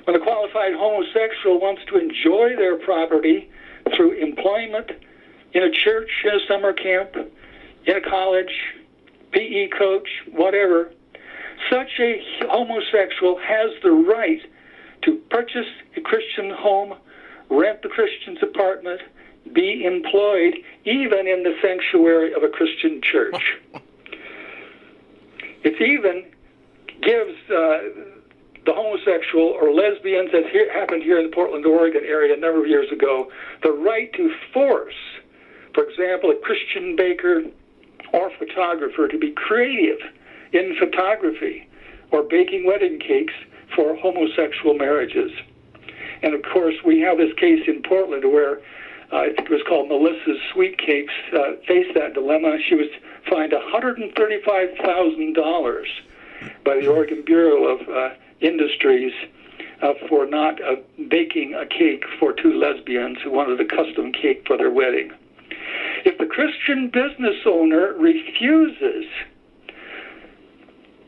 When a qualified homosexual wants to enjoy their property through employment in a church, in a summer camp, in a college, PE coach, whatever, such a homosexual has the right to purchase a Christian home, rent the Christian's apartment, be employed even in the sanctuary of a Christian church. it even gives uh, the homosexual or lesbians, as here, happened here in the Portland, Oregon area a number of years ago, the right to force, for example, a Christian baker or photographer to be creative in photography or baking wedding cakes for homosexual marriages. And of course, we have this case in Portland where I think it was called Melissa's Sweet Cakes uh, faced that dilemma. She was fined $135,000 by the Oregon Bureau of uh, Industries uh, for not uh, baking a cake for two lesbians who wanted a custom cake for their wedding. If the Christian business owner refuses,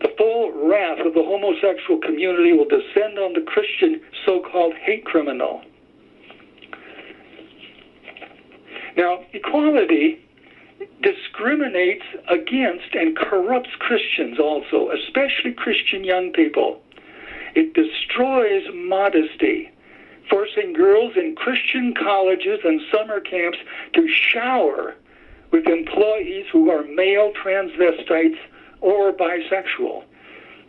the full wrath of the homosexual community will descend on the Christian so called hate criminal. Now, equality discriminates against and corrupts Christians also, especially Christian young people. It destroys modesty, forcing girls in Christian colleges and summer camps to shower with employees who are male transvestites or bisexual.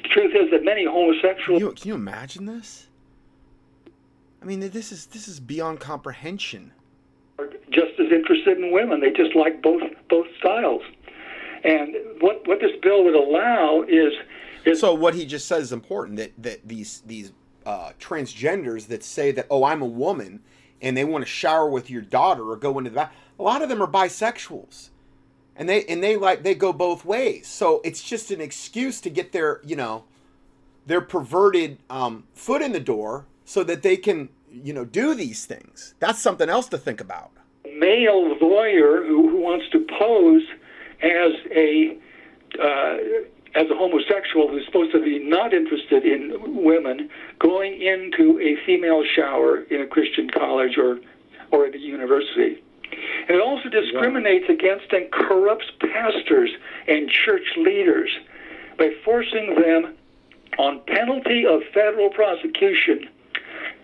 The truth is that many homosexuals. Can you, can you imagine this? I mean, this is this is beyond comprehension. Interested in women. They just like both both styles. And what what this bill would allow is so what he just said is important that that these these uh, transgenders that say that oh I'm a woman and they want to shower with your daughter or go into the bath. A lot of them are bisexuals, and they and they like they go both ways. So it's just an excuse to get their you know their perverted um, foot in the door so that they can you know do these things. That's something else to think about. Male voyeur who, who wants to pose as a uh, as a homosexual who's supposed to be not interested in women going into a female shower in a Christian college or or at a university. It also discriminates against and corrupts pastors and church leaders by forcing them on penalty of federal prosecution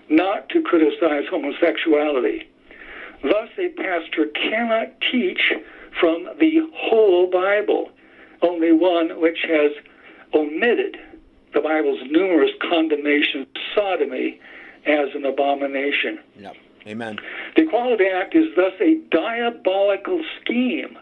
not to criticize homosexuality. Thus, a pastor cannot teach from the whole Bible only one which has omitted the Bible's numerous condemnations of sodomy as an abomination. Yep. Amen. The Equality Act is thus a diabolical scheme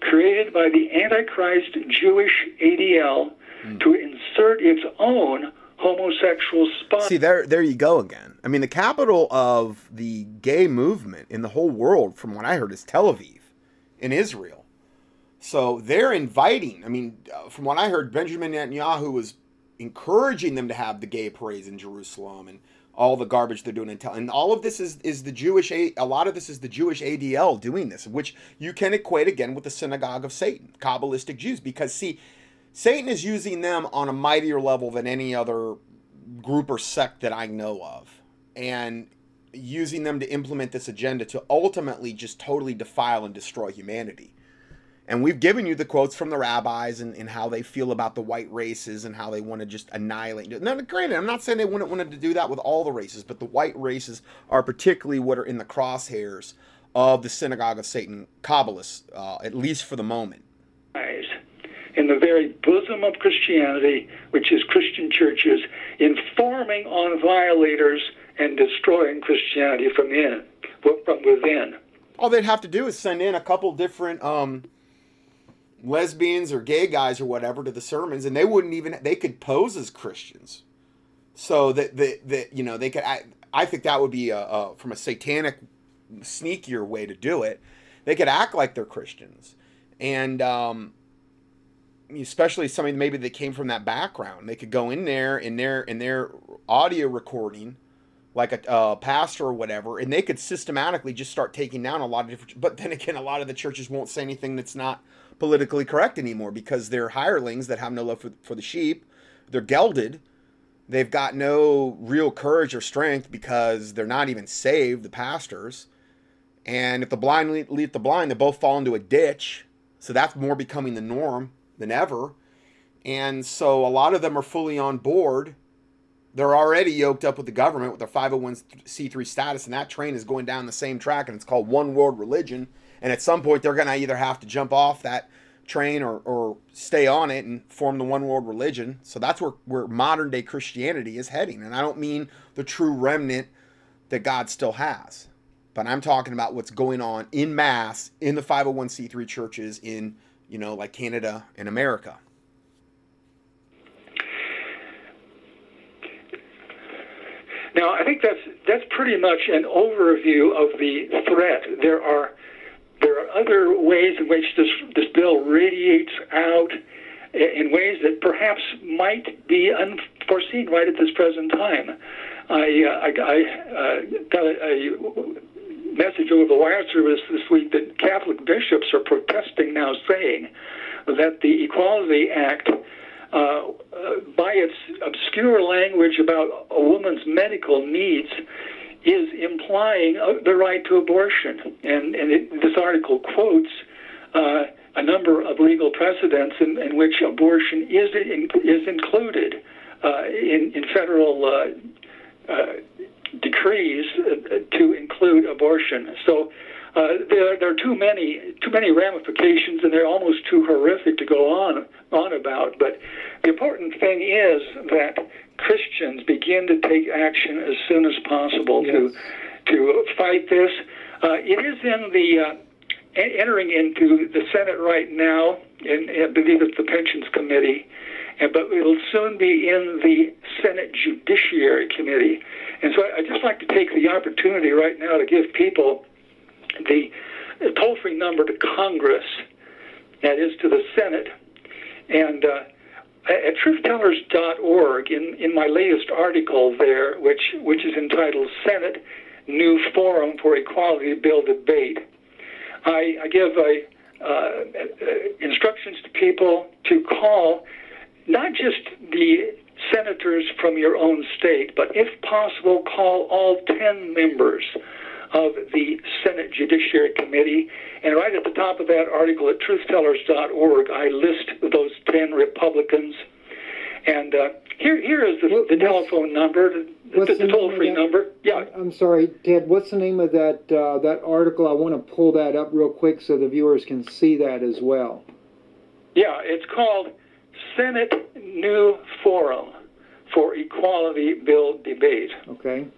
created by the Antichrist Jewish ADL mm. to insert its own homosexual spot. See, there, there you go again. I mean, the capital of the gay movement in the whole world, from what I heard, is Tel Aviv in Israel. So they're inviting. I mean, uh, from what I heard, Benjamin Netanyahu was encouraging them to have the gay parades in Jerusalem and all the garbage they're doing in tel- and all of this is is the Jewish a, a lot of this is the Jewish ADL doing this, which you can equate again with the synagogue of Satan, Kabbalistic Jews, because see, Satan is using them on a mightier level than any other group or sect that I know of, and using them to implement this agenda to ultimately just totally defile and destroy humanity. And we've given you the quotes from the rabbis and, and how they feel about the white races and how they want to just annihilate. Now, granted, I'm not saying they wouldn't want to do that with all the races, but the white races are particularly what are in the crosshairs of the synagogue of Satan, Kabbalists, uh, at least for the moment. In the very bosom of Christianity, which is Christian churches, informing on violators and destroying Christianity from in, from within. All they'd have to do is send in a couple different um, lesbians or gay guys or whatever to the sermons, and they wouldn't even they could pose as Christians, so that that that you know they could. I, I think that would be a, a from a satanic, sneakier way to do it. They could act like they're Christians, and um, especially somebody maybe that came from that background. They could go in there in their in their audio recording like a uh, pastor or whatever, and they could systematically just start taking down a lot of different. But then again, a lot of the churches won't say anything that's not politically correct anymore because they're hirelings that have no love for, for the sheep. They're gelded. They've got no real courage or strength because they're not even saved, the pastors. And if the blind lead the blind, they both fall into a ditch. So that's more becoming the norm than ever. And so a lot of them are fully on board they're already yoked up with the government with their 501c3 status, and that train is going down the same track, and it's called one world religion. And at some point, they're going to either have to jump off that train or, or stay on it and form the one world religion. So that's where, where modern day Christianity is heading. And I don't mean the true remnant that God still has, but I'm talking about what's going on in mass in the 501c3 churches in, you know, like Canada and America. Now, I think that's that's pretty much an overview of the threat. There are there are other ways in which this this bill radiates out in ways that perhaps might be unforeseen right at this present time. I, uh, I, I uh, got a, a message over the wire service this week that Catholic bishops are protesting now, saying that the Equality Act uh, uh, by its obscure language about a woman's medical needs, is implying uh, the right to abortion. And, and it, this article quotes uh, a number of legal precedents in, in which abortion is in, is included uh, in, in federal uh, decrees to include abortion. So uh, there, there are too many too many ramifications, and they're almost too horrific to go on on about. But the important thing is that Christians begin to take action as soon as possible yes. to to fight this. Uh, it is in the uh, entering into the Senate right now, and I believe it's the Pensions Committee, but it'll soon be in the Senate Judiciary Committee. And so I'd just like to take the opportunity right now to give people the toll free number to Congress, that is to the Senate, and uh, at truthtellers.org, in, in my latest article there, which, which is entitled Senate New Forum for Equality Bill Debate, I, I give a, uh, instructions to people to call not just the senators from your own state, but if possible, call all 10 members of the Senate Judiciary Committee. And right at the top of that article at truthtellers.org, I list those 10 Republicans. And uh, here, here is the, what, the telephone number, the, the, the toll-free number. Yeah. I'm sorry, Ted. What's the name of that uh, that article? I want to pull that up real quick so the viewers can see that as well. Yeah, it's called Senate New Forum for Equality Bill Debate. Okay.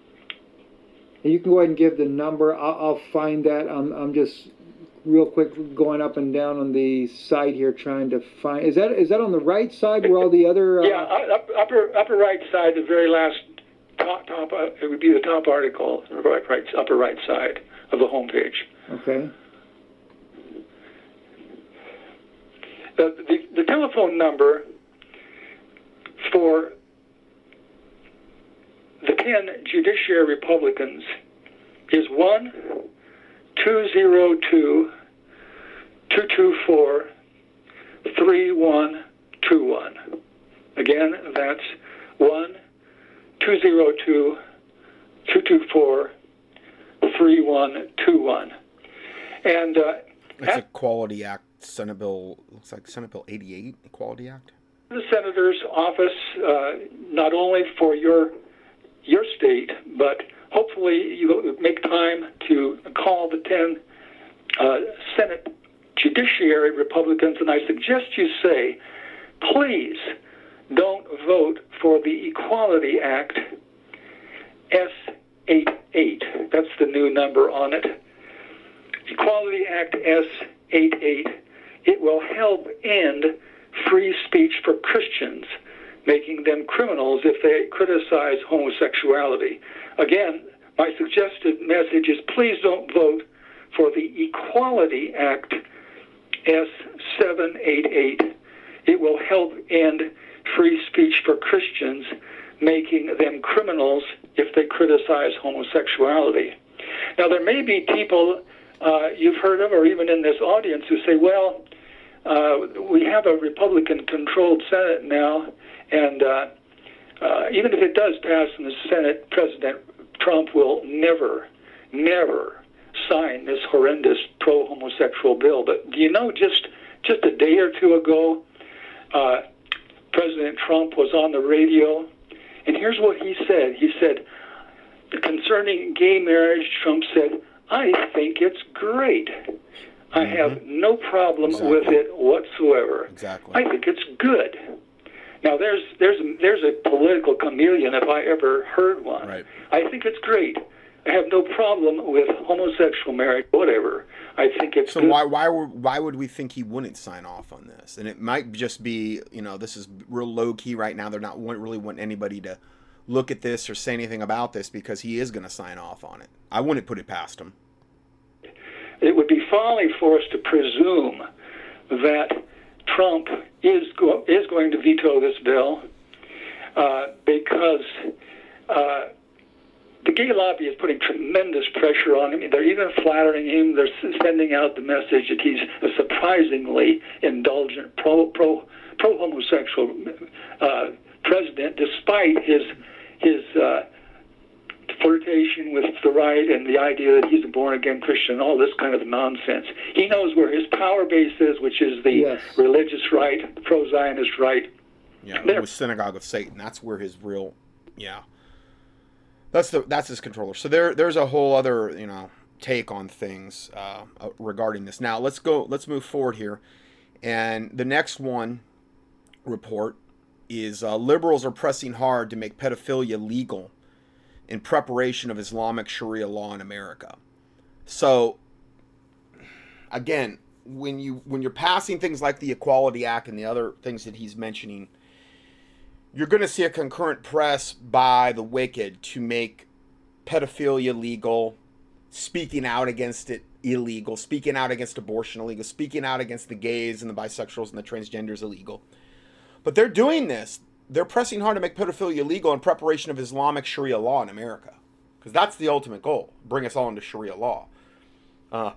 You can go ahead and give the number. I'll, I'll find that. I'm, I'm just real quick going up and down on the side here trying to find. Is that is that on the right side where all the other? Uh, yeah, up, upper upper right side, the very last top top. Uh, it would be the top article, right right upper right side of the home page. Okay. The, the, the telephone number for the 10 judiciary Republicans is 1 202 224 3121. Again, that's 1 202 224 3121. And uh, that's Equality Act, Senate Bill, looks like Senate Bill 88, Equality Act. The Senator's office, uh, not only for your your state, but hopefully you make time to call the 10 uh, Senate Judiciary Republicans, and I suggest you say, please don't vote for the Equality Act S88. That's the new number on it. Equality Act S88 it will help end free speech for Christians, making them criminals if they criticize homosexuality. Again, my suggested message is please don't vote for the Equality Act S788. It will help end free speech for Christians, making them criminals if they criticize homosexuality. Now, there may be people uh, you've heard of, or even in this audience, who say, well, uh, we have a Republican controlled Senate now, and uh, uh, even if it does pass in the Senate, President Trump will never, never sign this horrendous pro homosexual bill. But do you know, just, just a day or two ago, uh, President Trump was on the radio, and here's what he said. He said, concerning gay marriage, Trump said, I think it's great. I mm-hmm. have no problem exactly. with it whatsoever. Exactly. I think it's good. Now there's there's there's a political chameleon if I ever heard one. Right. I think it's great. I have no problem with homosexual marriage, whatever. I think it's so. Good. Why why why would we think he wouldn't sign off on this? And it might just be you know this is real low key right now. They're not really want anybody to look at this or say anything about this because he is going to sign off on it. I wouldn't put it past him. It would be folly for us to presume that Trump is go- is going to veto this bill uh, because uh, the gay lobby is putting tremendous pressure on him. They're even flattering him. They're sending out the message that he's a surprisingly indulgent pro pro pro homosexual uh, president, despite his his uh, flirtation with the right and the idea that he's a born again Christian, all this kind of nonsense. He knows where his power base is, which is the yes. religious right, pro Zionist right. Yeah, the synagogue of Satan. That's where his real, yeah. That's the that's his controller. So there there's a whole other you know take on things uh, uh regarding this. Now let's go. Let's move forward here, and the next one report is uh, liberals are pressing hard to make pedophilia legal in preparation of Islamic Sharia law in America. So again, when you when you're passing things like the Equality Act and the other things that he's mentioning, you're going to see a concurrent press by the wicked to make pedophilia legal, speaking out against it illegal, speaking out against abortion illegal, speaking out against the gays and the bisexuals and the transgenders illegal. But they're doing this. They're pressing hard to make pedophilia legal in preparation of Islamic Sharia law in America. Because that's the ultimate goal bring us all into Sharia law. Uh,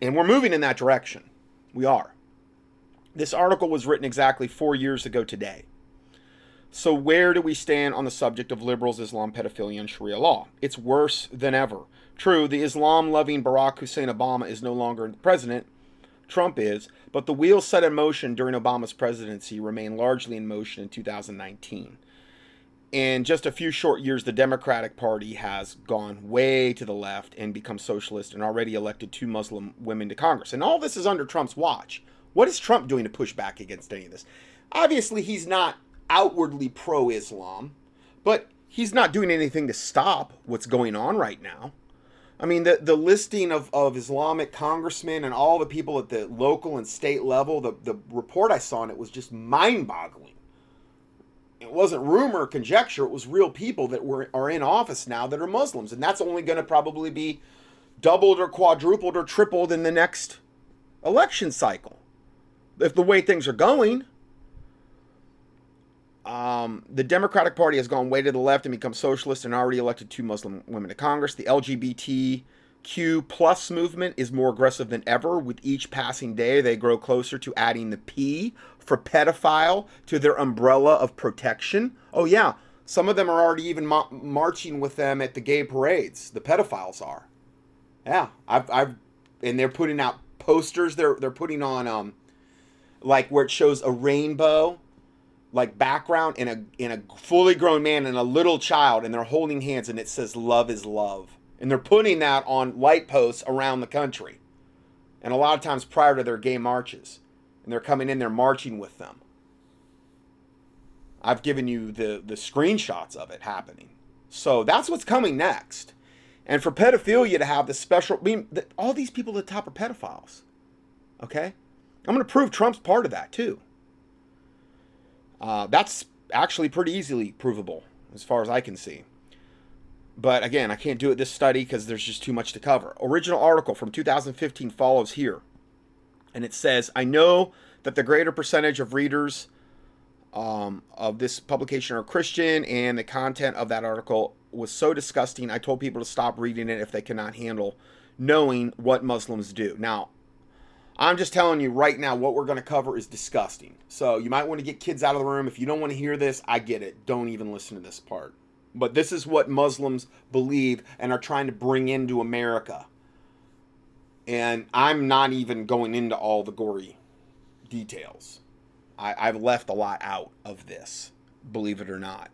and we're moving in that direction. We are. This article was written exactly four years ago today. So, where do we stand on the subject of liberals, Islam, pedophilia, and Sharia law? It's worse than ever. True, the Islam loving Barack Hussein Obama is no longer president, Trump is, but the wheels set in motion during Obama's presidency remain largely in motion in 2019. In just a few short years, the Democratic Party has gone way to the left and become socialist and already elected two Muslim women to Congress. And all this is under Trump's watch. What is Trump doing to push back against any of this? Obviously, he's not outwardly pro Islam, but he's not doing anything to stop what's going on right now. I mean, the, the listing of, of Islamic congressmen and all the people at the local and state level, the, the report I saw on it was just mind boggling. It wasn't rumor or conjecture, it was real people that were are in office now that are Muslims. And that's only going to probably be doubled or quadrupled or tripled in the next election cycle. If the way things are going. Um, the Democratic Party has gone way to the left and become socialist and already elected two Muslim women to Congress. The LGBTQ plus movement is more aggressive than ever. With each passing day, they grow closer to adding the P for pedophile to their umbrella of protection. Oh, yeah. Some of them are already even ma- marching with them at the gay parades. The pedophiles are. Yeah, I've, I've, and they're putting out posters. They're they're putting on um, like where it shows a rainbow like background in a in a fully grown man and a little child and they're holding hands and it says love is love. And they're putting that on light posts around the country. And a lot of times prior to their gay marches and they're coming in there marching with them. I've given you the the screenshots of it happening. So that's what's coming next. And for pedophilia to have the special i mean all these people at the top are pedophiles okay? I'm going to prove Trump's part of that too. Uh, that's actually pretty easily provable as far as I can see. But again, I can't do it this study because there's just too much to cover. Original article from 2015 follows here. And it says, I know that the greater percentage of readers um, of this publication are Christian, and the content of that article was so disgusting. I told people to stop reading it if they cannot handle knowing what Muslims do. Now, I'm just telling you right now, what we're going to cover is disgusting. So you might want to get kids out of the room. If you don't want to hear this, I get it. Don't even listen to this part. But this is what Muslims believe and are trying to bring into America. And I'm not even going into all the gory details. I, have left a lot out of this, believe it or not.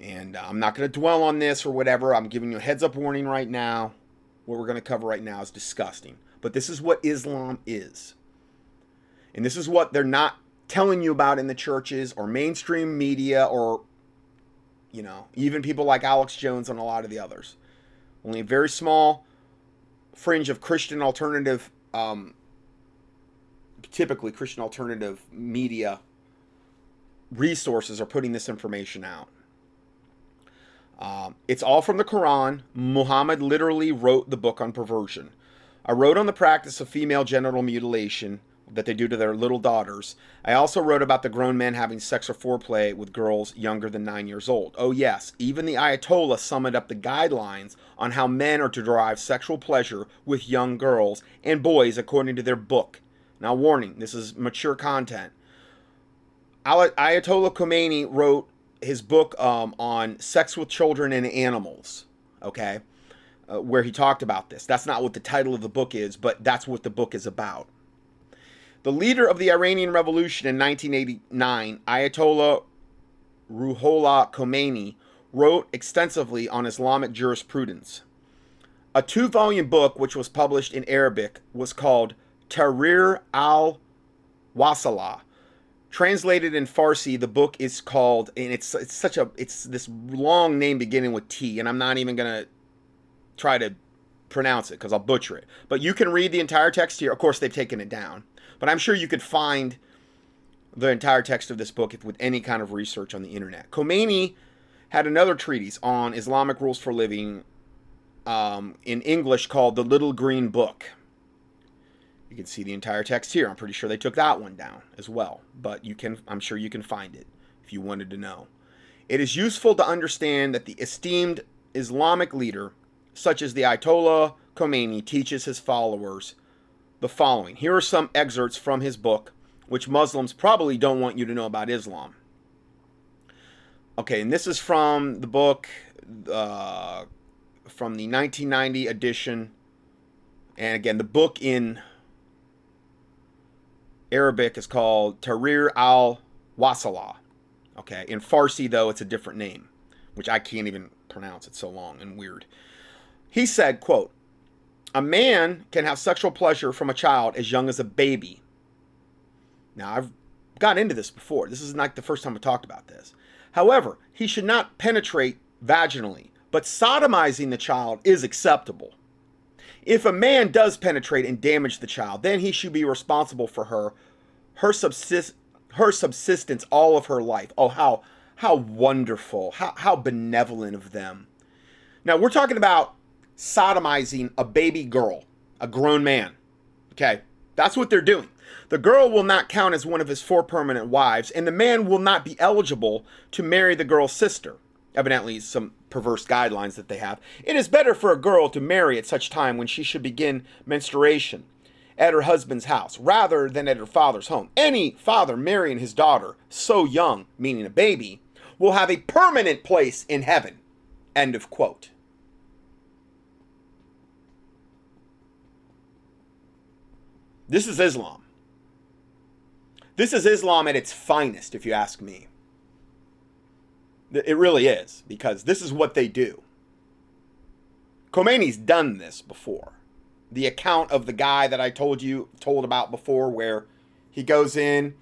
And uh, I'm not going to dwell on this or whatever. I'm giving you a heads up warning right now. What we're going to cover right now is disgusting. But this is what Islam is. And this is what they're not telling you about in the churches or mainstream media or, you know, even people like Alex Jones and a lot of the others. Only a very small fringe of Christian alternative, um, typically Christian alternative media resources are putting this information out. Um, it's all from the Quran. Muhammad literally wrote the book on perversion. I wrote on the practice of female genital mutilation that they do to their little daughters. I also wrote about the grown men having sex or foreplay with girls younger than nine years old. Oh, yes, even the Ayatollah summed up the guidelines on how men are to derive sexual pleasure with young girls and boys according to their book. Now, warning this is mature content. Ayatollah Khomeini wrote his book um, on sex with children and animals. Okay uh, where he talked about this. That's not what the title of the book is, but that's what the book is about. The leader of the Iranian Revolution in 1989, Ayatollah Ruhollah Khomeini, wrote extensively on Islamic jurisprudence. A two volume book, which was published in Arabic, was called Tahrir al Wasala. Translated in Farsi, the book is called, and it's it's such a it's this long name beginning with T, and I'm not even gonna try to pronounce it because I'll butcher it. But you can read the entire text here. Of course, they've taken it down, but I'm sure you could find the entire text of this book if, with any kind of research on the internet. Khomeini had another treatise on Islamic rules for living um, in English called The Little Green Book. You can see the entire text here. I'm pretty sure they took that one down as well, but you can I'm sure you can find it if you wanted to know. It is useful to understand that the esteemed Islamic leader such as the Ayatollah Khomeini teaches his followers the following. Here are some excerpts from his book, which Muslims probably don't want you to know about Islam. Okay, and this is from the book uh, from the 1990 edition. And again, the book in Arabic is called Tahrir al Wasala. Okay, in Farsi, though, it's a different name, which I can't even pronounce. It's so long and weird. He said, quote, a man can have sexual pleasure from a child as young as a baby. Now, I've got into this before. This is not the first time I talked about this. However, he should not penetrate vaginally, but sodomizing the child is acceptable. If a man does penetrate and damage the child, then he should be responsible for her, her subsist, her subsistence all of her life. Oh, how how wonderful, how how benevolent of them. Now we're talking about sodomizing a baby girl, a grown man. Okay, that's what they're doing. The girl will not count as one of his four permanent wives, and the man will not be eligible to marry the girl's sister. Evidently, some perverse guidelines that they have. It is better for a girl to marry at such time when she should begin menstruation at her husband's house rather than at her father's home. Any father marrying his daughter so young, meaning a baby, will have a permanent place in heaven. End of quote. This is Islam. This is Islam at its finest, if you ask me. It really is, because this is what they do. Khomeini's done this before. The account of the guy that I told you told about before, where he goes in,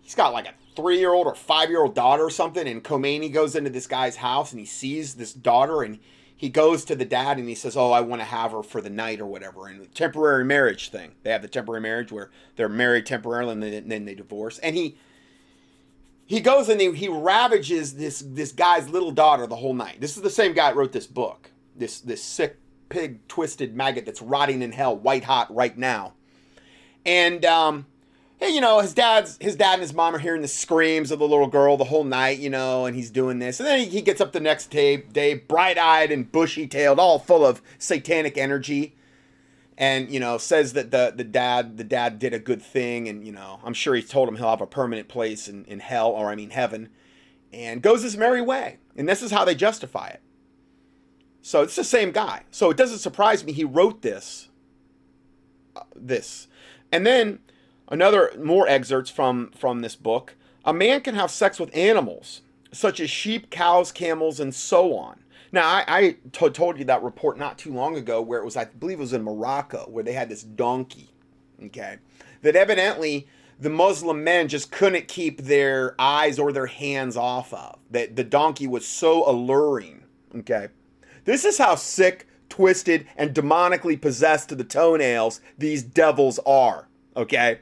he's got like a three year old or five year old daughter or something, and Khomeini goes into this guy's house and he sees this daughter and he goes to the dad and he says, "Oh, I want to have her for the night or whatever." And temporary marriage thing. They have the temporary marriage where they're married temporarily and then, then they divorce. And he he goes and he, he ravages this this guy's little daughter the whole night. This is the same guy that wrote this book. This this sick pig twisted maggot that's rotting in hell, white hot right now. And um, hey, you know, his dad's his dad and his mom are hearing the screams of the little girl the whole night, you know, and he's doing this. And then he, he gets up the next day, day bright eyed and bushy tailed, all full of satanic energy. And, you know, says that the, the dad the dad did a good thing and, you know, I'm sure he told him he'll have a permanent place in, in hell, or I mean heaven, and goes his merry way. And this is how they justify it. So it's the same guy. So it doesn't surprise me he wrote this. Uh, this. And then another more excerpts from from this book. A man can have sex with animals such as sheep, cows, camels, and so on. Now, I, I t- told you that report not too long ago where it was, I believe it was in Morocco, where they had this donkey, okay, that evidently the Muslim men just couldn't keep their eyes or their hands off of. That the donkey was so alluring, okay. This is how sick, twisted, and demonically possessed to the toenails these devils are, okay?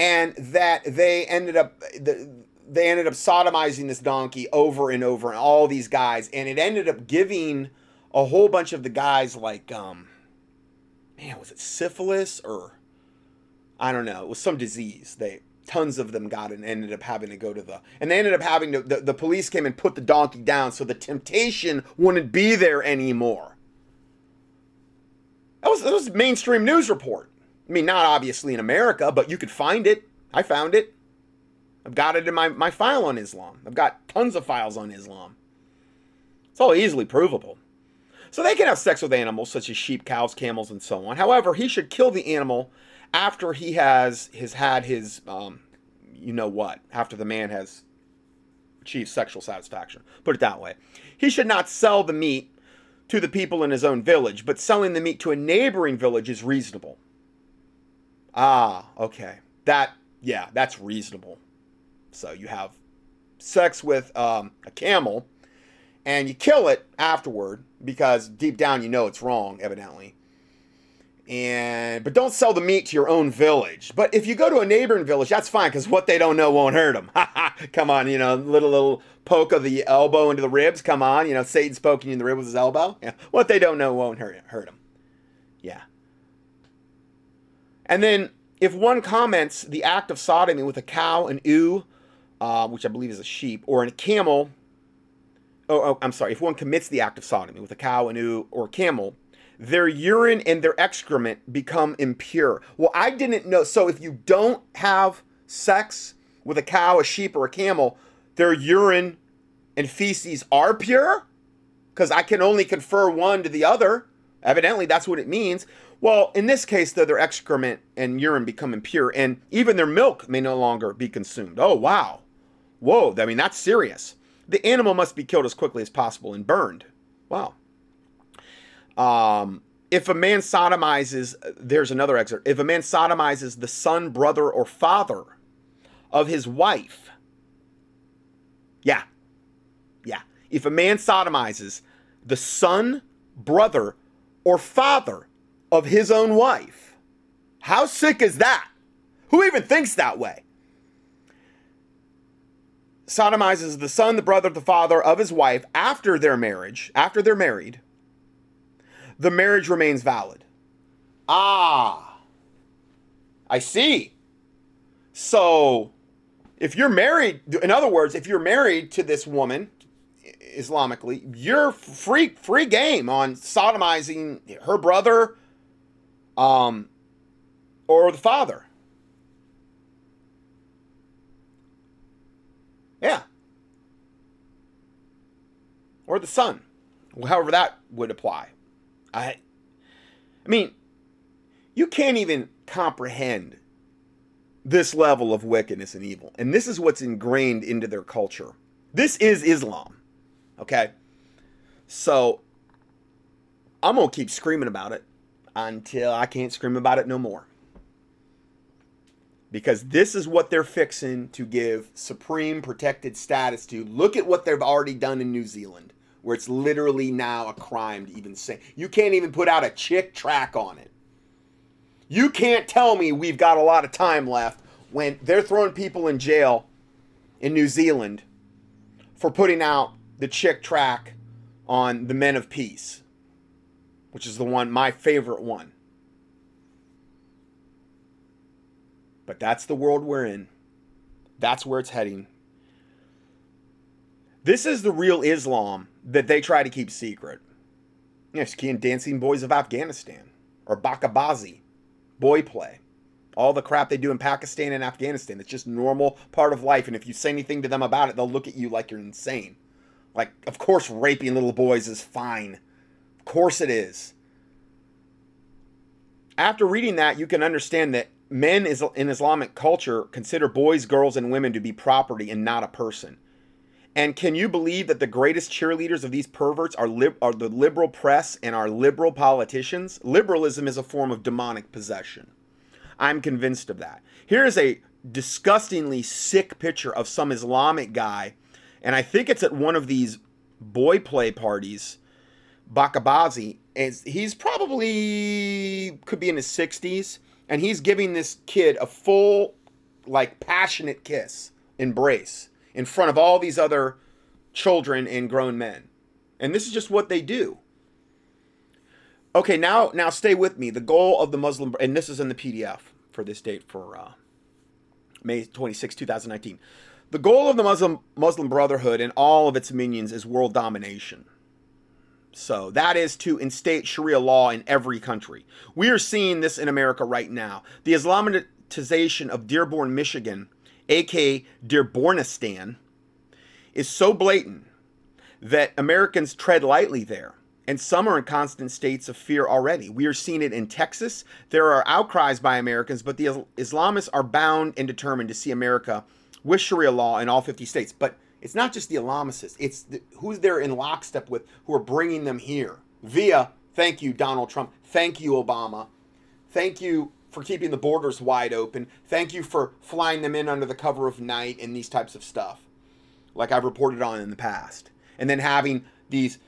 And that they ended up they ended up sodomizing this donkey over and over and all these guys and it ended up giving a whole bunch of the guys like um man, was it syphilis or I don't know, it was some disease. They tons of them got and ended up having to go to the and they ended up having to the, the police came and put the donkey down so the temptation wouldn't be there anymore that was that was mainstream news report i mean not obviously in america but you could find it. I found it. I've got it in my, my file on islam. I've got tons of files on islam. It's all easily provable. So they can have sex with animals such as sheep cows camels and so on. However he should kill the animal after he has has had his um, you know what after the man has achieved sexual satisfaction. Put it that way. He should not sell the meat to the people in his own village but selling the meat to a neighboring village is reasonable ah okay that yeah that's reasonable so you have sex with um, a camel and you kill it afterward because deep down you know it's wrong evidently and but don't sell the meat to your own village. But if you go to a neighboring village, that's fine because what they don't know won't hurt them. come on, you know, little little poke of the elbow into the ribs. Come on, you know, Satan's poking you in the rib with his elbow. Yeah, what they don't know won't hurt hurt them. Yeah. And then if one comments the act of sodomy with a cow, an ewe, uh, which I believe is a sheep, or a camel. Oh, oh, I'm sorry. If one commits the act of sodomy with a cow, an ewe, or a camel, their urine and their excrement become impure. Well, I didn't know. So if you don't have sex with a cow, a sheep, or a camel, their urine and feces are pure? Because I can only confer one to the other. Evidently, that's what it means. Well, in this case, though, their excrement and urine become impure, and even their milk may no longer be consumed. Oh, wow. Whoa, I mean, that's serious. The animal must be killed as quickly as possible and burned. Wow. Um, if a man sodomizes, there's another excerpt. If a man sodomizes the son, brother, or father of his wife, yeah, yeah. If a man sodomizes the son, brother, or father of his own wife, how sick is that? Who even thinks that way? Sodomizes the son, the brother, the father of his wife after their marriage, after they're married the marriage remains valid. Ah, I see. So, if you're married, in other words, if you're married to this woman, Islamically, you're free free game on sodomizing her brother, um, or the father. Yeah. Or the son. However that would apply. I I mean, you can't even comprehend this level of wickedness and evil. And this is what's ingrained into their culture. This is Islam. Okay? So I'm going to keep screaming about it until I can't scream about it no more. Because this is what they're fixing to give supreme protected status to. Look at what they've already done in New Zealand where it's literally now a crime to even say. You can't even put out a chick tract on it. You can't tell me we've got a lot of time left when they're throwing people in jail in New Zealand for putting out the chick tract on the Men of Peace, which is the one, my favorite one. But that's the world we're in. That's where it's heading. This is the real Islam that they try to keep secret. Yes, key Dancing Boys of Afghanistan or Bakabazi, boy play. All the crap they do in Pakistan and Afghanistan. It's just normal part of life. And if you say anything to them about it, they'll look at you like you're insane. Like, of course, raping little boys is fine. Of course it is. After reading that, you can understand that men in Islamic culture consider boys, girls, and women to be property and not a person. And can you believe that the greatest cheerleaders of these perverts are, lib- are the liberal press and our liberal politicians? Liberalism is a form of demonic possession. I'm convinced of that. Here is a disgustingly sick picture of some Islamic guy, and I think it's at one of these boy play parties, Bakabazi. And he's probably could be in his 60s, and he's giving this kid a full, like, passionate kiss, embrace in front of all these other children and grown men. And this is just what they do. Okay, now now stay with me. The goal of the Muslim and this is in the PDF for this date for uh, May 26, 2019. The goal of the Muslim Muslim Brotherhood and all of its minions is world domination. So that is to instate Sharia law in every country. We are seeing this in America right now. The Islamization of Dearborn, Michigan aka Dearbornistan, is so blatant that Americans tread lightly there. And some are in constant states of fear already. We are seeing it in Texas. There are outcries by Americans, but the Islamists are bound and determined to see America with Sharia law in all 50 states. But it's not just the Islamists, it's the, who's they're in lockstep with who are bringing them here via, thank you, Donald Trump, thank you, Obama, thank you, for keeping the borders wide open. Thank you for flying them in under the cover of night and these types of stuff, like I've reported on in the past. And then having these,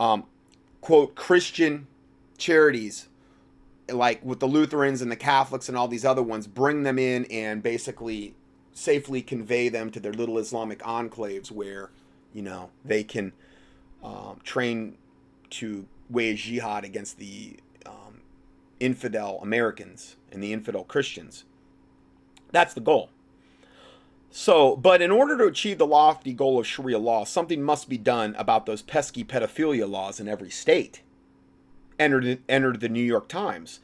um, quote, Christian charities, like with the Lutherans and the Catholics and all these other ones, bring them in and basically safely convey them to their little Islamic enclaves where, you know, they can um, train to wage jihad against the infidel Americans and the infidel Christians. That's the goal. So, but in order to achieve the lofty goal of Sharia law, something must be done about those pesky pedophilia laws in every state. Entered, entered the New York Times,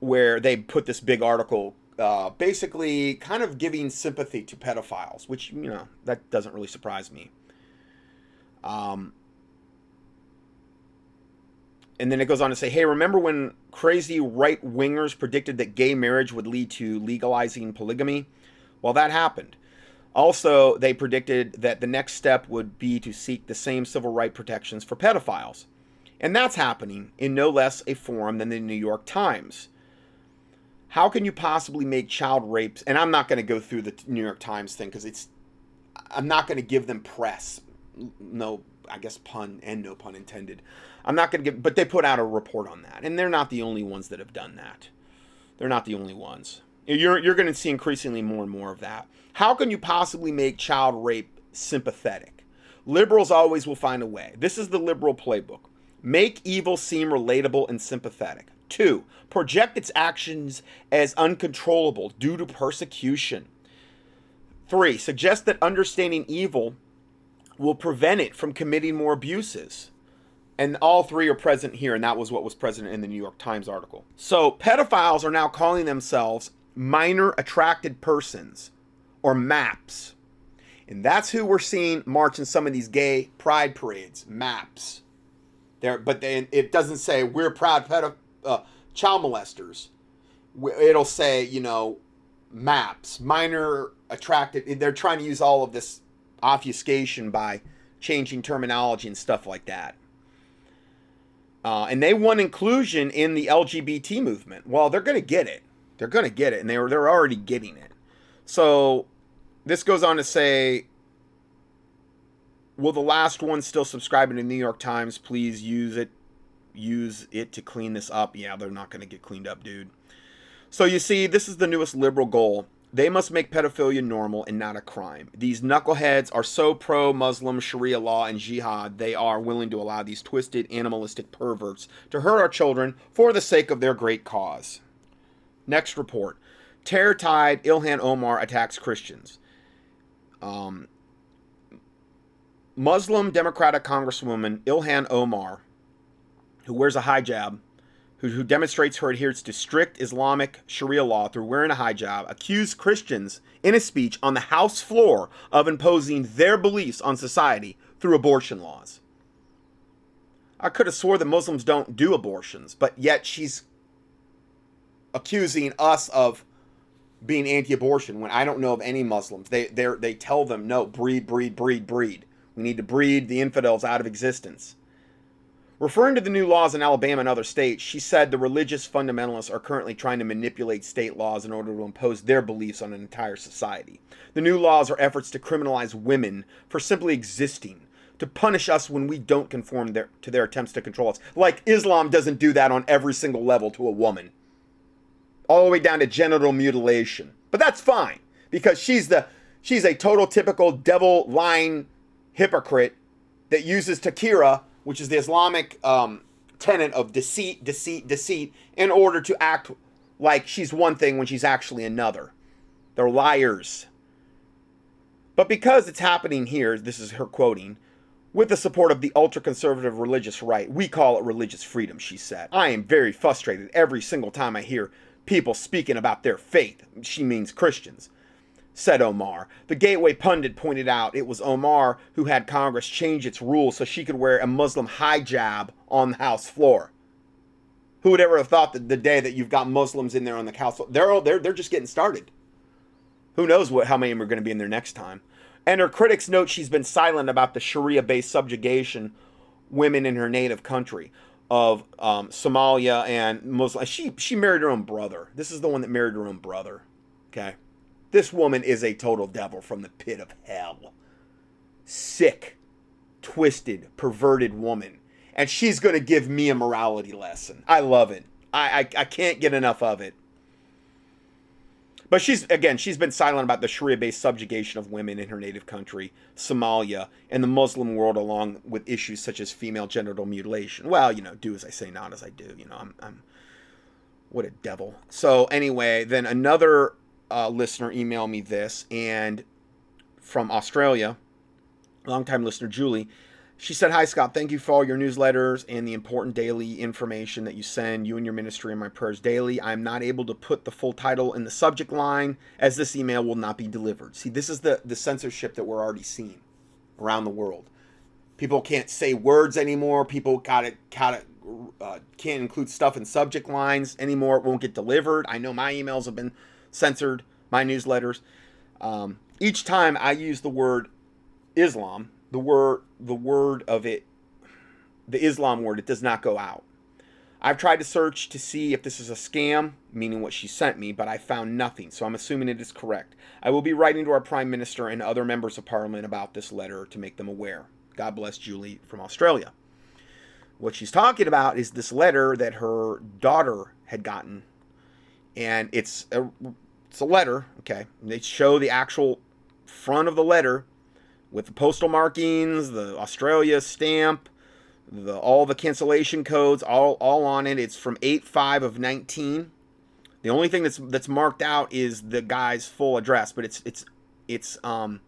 where they put this big article uh, basically kind of giving sympathy to pedophiles, which, you know, that doesn't really surprise me. Um, and then it goes on to say, hey, remember when crazy right wingers predicted that gay marriage would lead to legalizing polygamy? Well, that happened. Also, they predicted that the next step would be to seek the same civil right protections for pedophiles. And that's happening in no less a forum than the New York Times. How can you possibly make child rapes? And I'm not going to go through the New York Times thing because it's, I'm not going to give them press. No, I guess pun and no pun intended. I'm not going to give, but they put out a report on that, and they're not the only ones that have done that. They're not the only ones. You're you're going to see increasingly more and more of that. How can you possibly make child rape sympathetic? Liberals always will find a way. This is the liberal playbook. Make evil seem relatable and sympathetic. Two, project its actions as uncontrollable due to persecution. Three, suggest that understanding evil will prevent it from committing more abuses and all three are present here, and that was what was present in the New York Times article. So, pedophiles are now calling themselves minor attracted persons, or MAPS. And that's who we're seeing march in some of these gay pride parades, MAPS. There, but then it doesn't say we're proud pedo- uh, child molesters. It'll say, you know, MAPS, minor attracted. They're trying to use all of this obfuscation by changing terminology and stuff like that. Uh, and they want inclusion in the LGBT movement. Well, they're going to get it. They're going to get it, and they're they're already getting it. So this goes on to say Will the last one still subscribing to the New York Times? Please use it. Use it to clean this up. Yeah, they're not going to get cleaned up, dude. So you see, this is the newest liberal goal. They must make pedophilia normal and not a crime. These knuckleheads are so pro Muslim Sharia law and jihad, they are willing to allow these twisted, animalistic perverts to hurt our children for the sake of their great cause. Next report Terror Tide Ilhan Omar attacks Christians. Um, Muslim Democratic Congresswoman Ilhan Omar, who wears a hijab, who, who demonstrates her adherence to strict Islamic Sharia law through wearing a hijab, accused Christians in a speech on the House floor of imposing their beliefs on society through abortion laws. I could have swore that Muslims don't do abortions, but yet she's accusing us of being anti-abortion when I don't know of any Muslims. They they they tell them no, breed, breed, breed, breed. We need to breed the infidels out of existence. Referring to the new laws in Alabama and other states, she said the religious fundamentalists are currently trying to manipulate state laws in order to impose their beliefs on an entire society. The new laws are efforts to criminalize women for simply existing, to punish us when we don't conform their, to their attempts to control us. Like Islam doesn't do that on every single level to a woman, all the way down to genital mutilation. But that's fine because she's the she's a total typical devil lying hypocrite that uses takira which is the Islamic um, tenet of deceit, deceit, deceit, in order to act like she's one thing when she's actually another. They're liars. But because it's happening here, this is her quoting, with the support of the ultra conservative religious right, we call it religious freedom, she said. I am very frustrated every single time I hear people speaking about their faith. She means Christians said Omar. The Gateway pundit pointed out it was Omar who had Congress change its rules so she could wear a Muslim hijab on the House floor. Who would ever have thought that the day that you've got Muslims in there on the House they're all, they're they're just getting started. Who knows what how many are going to be in there next time? And her critics note she's been silent about the Sharia-based subjugation women in her native country of um, Somalia and Muslim. She she married her own brother. This is the one that married her own brother. Okay. This woman is a total devil from the pit of hell. Sick, twisted, perverted woman. And she's going to give me a morality lesson. I love it. I, I, I can't get enough of it. But she's, again, she's been silent about the Sharia based subjugation of women in her native country, Somalia, and the Muslim world, along with issues such as female genital mutilation. Well, you know, do as I say, not as I do. You know, I'm, I'm what a devil. So, anyway, then another uh, listener email me this, and from Australia, longtime listener Julie, she said, Hi, Scott. Thank you for all your newsletters and the important daily information that you send, you and your ministry, and my prayers daily. I'm not able to put the full title in the subject line as this email will not be delivered. See, this is the, the censorship that we're already seeing around the world. People can't say words anymore. People got it, got it, uh, can't include stuff in subject lines anymore. It won't get delivered. I know my emails have been censored my newsletters. Um, each time I use the word Islam, the word the word of it, the Islam word, it does not go out. I've tried to search to see if this is a scam, meaning what she sent me, but I found nothing, so I'm assuming it is correct. I will be writing to our Prime Minister and other members of Parliament about this letter to make them aware. God bless Julie from Australia. What she's talking about is this letter that her daughter had gotten and it's a it's a letter. Okay, and they show the actual front of the letter with the postal markings, the Australia stamp, the all the cancellation codes, all all on it. It's from eight five of nineteen. The only thing that's that's marked out is the guy's full address, but it's it's it's um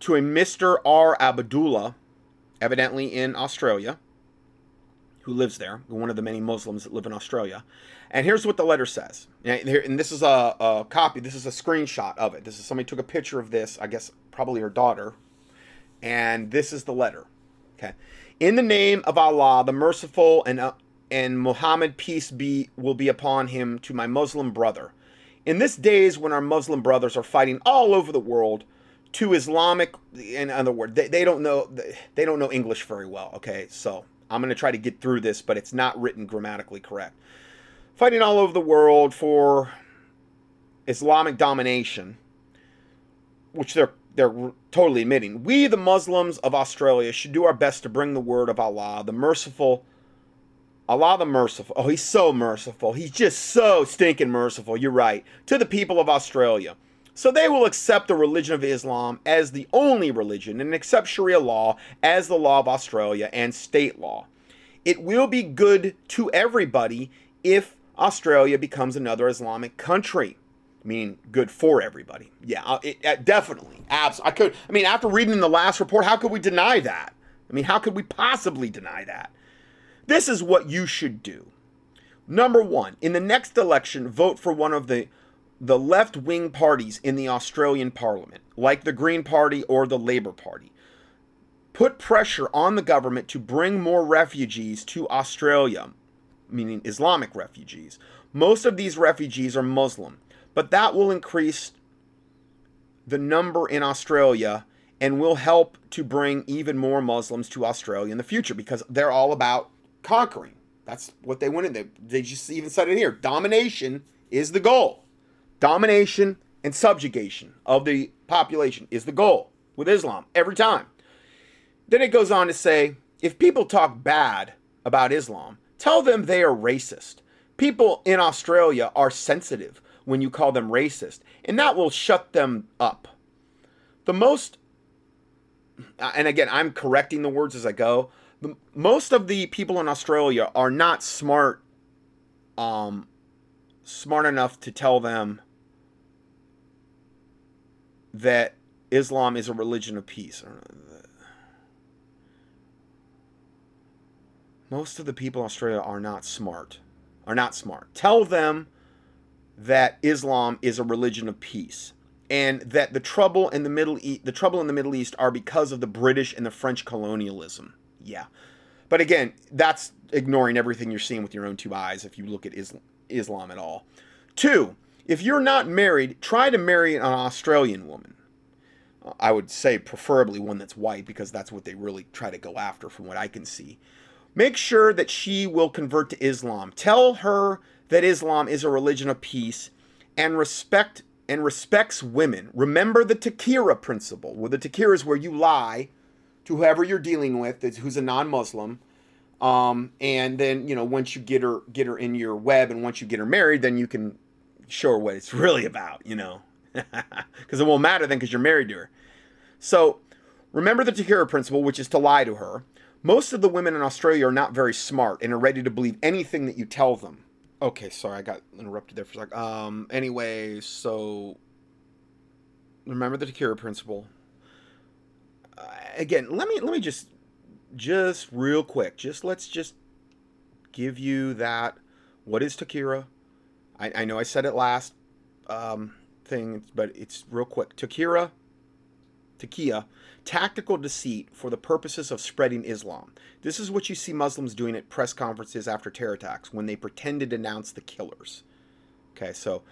to a Mr. R. Abdullah, evidently in Australia, who lives there, one of the many Muslims that live in Australia. And here's what the letter says. And this is a, a, copy, this is a screenshot of it. This is somebody took a picture of this, I guess probably her daughter. And this is the letter. Okay. In the name of Allah, the merciful, and, uh, and Muhammad, peace be, will be upon him, to my Muslim brother. In this days when our Muslim brothers are fighting all over the world, to Islamic, in other words, they, they don't know they don't know English very well. Okay, so I'm going to try to get through this, but it's not written grammatically correct fighting all over the world for Islamic domination, which they're they're totally admitting we, the Muslims of Australia, should do our best to bring the word of Allah, the merciful. Allah the merciful. Oh, he's so merciful. He's just so stinking merciful. You're right. To the people of Australia. So they will accept the religion of Islam as the only religion and accept Sharia law as the law of Australia and state law. It will be good to everybody if Australia becomes another Islamic country meaning good for everybody. Yeah, uh, it, it, uh, definitely. Abs- I could. I mean, after reading the last report, how could we deny that? I mean, how could we possibly deny that? This is what you should do. Number one, in the next election, vote for one of the the left wing parties in the Australian Parliament, like the Green Party or the Labour Party. Put pressure on the government to bring more refugees to Australia, meaning Islamic refugees. Most of these refugees are Muslim but that will increase the number in Australia and will help to bring even more Muslims to Australia in the future because they're all about conquering. That's what they wanted. They, they just even said it here. Domination is the goal. Domination and subjugation of the population is the goal with Islam every time. Then it goes on to say if people talk bad about Islam, tell them they are racist. People in Australia are sensitive when you call them racist, and that will shut them up. The most, and again, I'm correcting the words as I go. The, most of the people in Australia are not smart, um, smart enough to tell them that Islam is a religion of peace. Most of the people in Australia are not smart. Are not smart. Tell them that Islam is a religion of peace and that the trouble in the Middle East, the trouble in the Middle East are because of the British and the French colonialism. Yeah. But again, that's ignoring everything you're seeing with your own two eyes if you look at Islam, Islam at all. Two, if you're not married, try to marry an Australian woman. I would say preferably one that's white because that's what they really try to go after from what I can see. Make sure that she will convert to Islam. Tell her that Islam is a religion of peace and respect and respects women. Remember the Takira principle, where the Takira is where you lie to whoever you're dealing with who's a non-Muslim. Um, and then you know once you get her get her in your web and once you get her married, then you can her what it's really about. You know, because it won't matter then because you're married to her. So remember the Takira principle, which is to lie to her. Most of the women in Australia are not very smart and are ready to believe anything that you tell them. Okay, sorry, I got interrupted there for a sec. Um, anyway, so remember the Takira principle. Uh, again, let me let me just just real quick, just let's just give you that. What is Takira? I, I know I said it last um, thing, but it's real quick. Takira, Takia tactical deceit for the purposes of spreading Islam. This is what you see Muslims doing at press conferences after terror attacks when they pretend to denounce the killers. Okay, so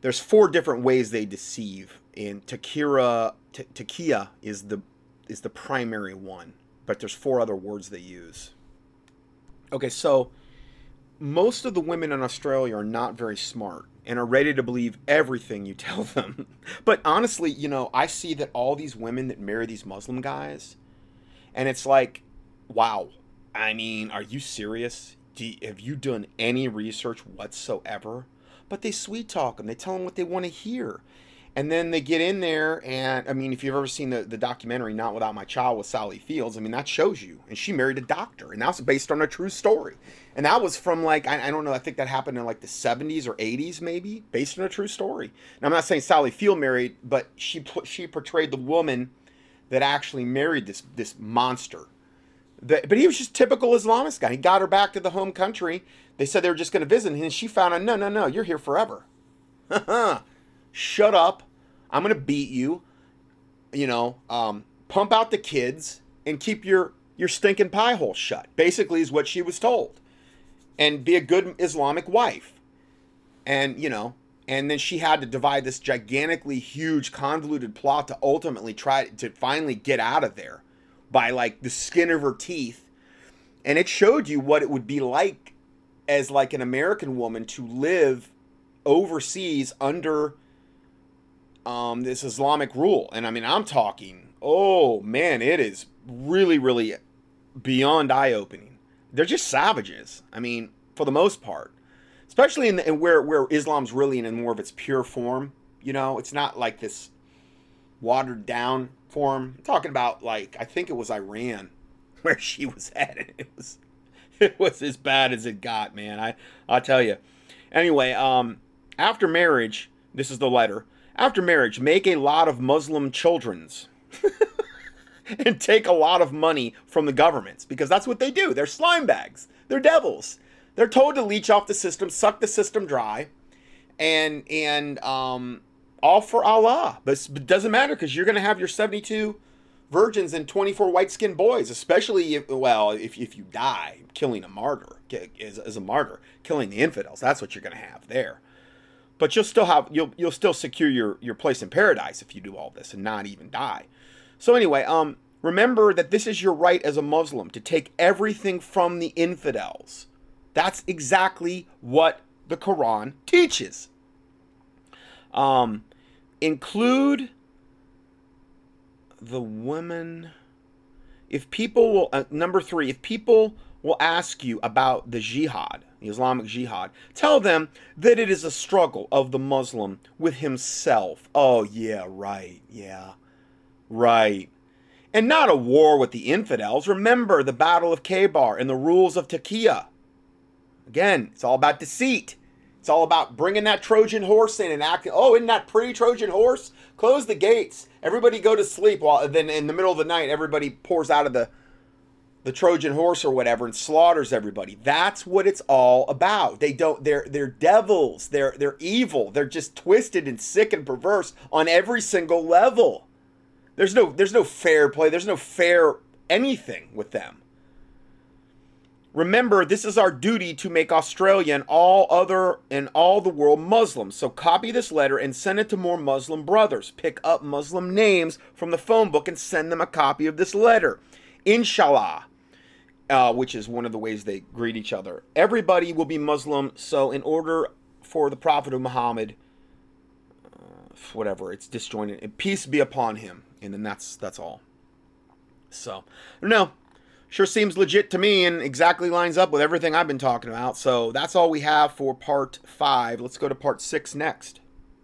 there's four different ways they deceive, and Takira Takia is the is the primary one, but there's four other words they use. Okay, so most of the women in Australia are not very smart and are ready to believe everything you tell them. but honestly, you know, I see that all these women that marry these Muslim guys, and it's like, wow. I mean, are you serious? You, have you done any research whatsoever? But they sweet talk them. They tell them what they want to hear. And then they get in there, and I mean, if you've ever seen the, the documentary Not Without My Child with Sally Fields, I mean, that shows you. And she married a doctor, and that's based on a true story. And that was from like, I, I don't know, I think that happened in like the 70s or 80s, maybe, based on a true story. Now, I'm not saying Sally Field married, but she, she portrayed the woman that actually married this, this monster. but he was just typical Islamist guy. He got her back to the home country. They said they were just going to visit, and she found out, no, no, no, you're here forever. Shut up I'm gonna beat you. You know, um, pump out the kids and keep your your stinking pie hole shut. Basically, is what she was told, and be a good Islamic wife. And you know, and then she had to divide this gigantically huge convoluted plot to ultimately try to finally get out of there by like the skin of her teeth and it showed you what it would be like as like an american woman to live overseas under um, this Islamic rule. And I mean, I'm talking, oh man, it is really, really beyond eye opening. They're just savages. I mean, for the most part, especially in, the, in where where Islam's really in more of its pure form. You know, it's not like this watered down form. I'm talking about like I think it was Iran where she was at. It was it was as bad as it got, man. I I'll tell you. Anyway, um, after marriage, this is the letter. After marriage, make a lot of Muslim children's. and take a lot of money from the governments because that's what they do. They're slime bags. They're devils. They're told to leech off the system, suck the system dry, and and um, all for Allah. But it doesn't matter because you're going to have your 72 virgins and 24 white skinned boys, especially if, well, if, if you die killing a martyr, as, as a martyr, killing the infidels. That's what you're going to have there. But you'll still have you'll you'll still secure your your place in paradise if you do all this and not even die. So anyway, um, remember that this is your right as a Muslim to take everything from the infidels. That's exactly what the Quran teaches. Um, include the women. If people will, uh, number three, if people will ask you about the jihad, the Islamic jihad, tell them that it is a struggle of the Muslim with himself. Oh, yeah, right, yeah, right. And not a war with the infidels. Remember the Battle of Khaybar and the rules of Taqiyya. Again, it's all about deceit. It's all about bringing that Trojan horse in and acting. Oh, isn't that pretty Trojan horse? Close the gates. Everybody go to sleep. While then, in the middle of the night, everybody pours out of the the Trojan horse or whatever and slaughters everybody. That's what it's all about. They don't. They're they're devils. They're they're evil. They're just twisted and sick and perverse on every single level. There's no there's no fair play. There's no fair anything with them. Remember, this is our duty to make Australia and all other and all the world Muslim. So copy this letter and send it to more Muslim brothers. Pick up Muslim names from the phone book and send them a copy of this letter. Inshallah, uh, which is one of the ways they greet each other. Everybody will be Muslim. So in order for the Prophet of Muhammad, uh, whatever, it's disjointed. Peace be upon him, and then that's that's all. So no, sure seems legit to me and exactly lines up with everything I've been talking about. So that's all we have for part five. Let's go to part six next.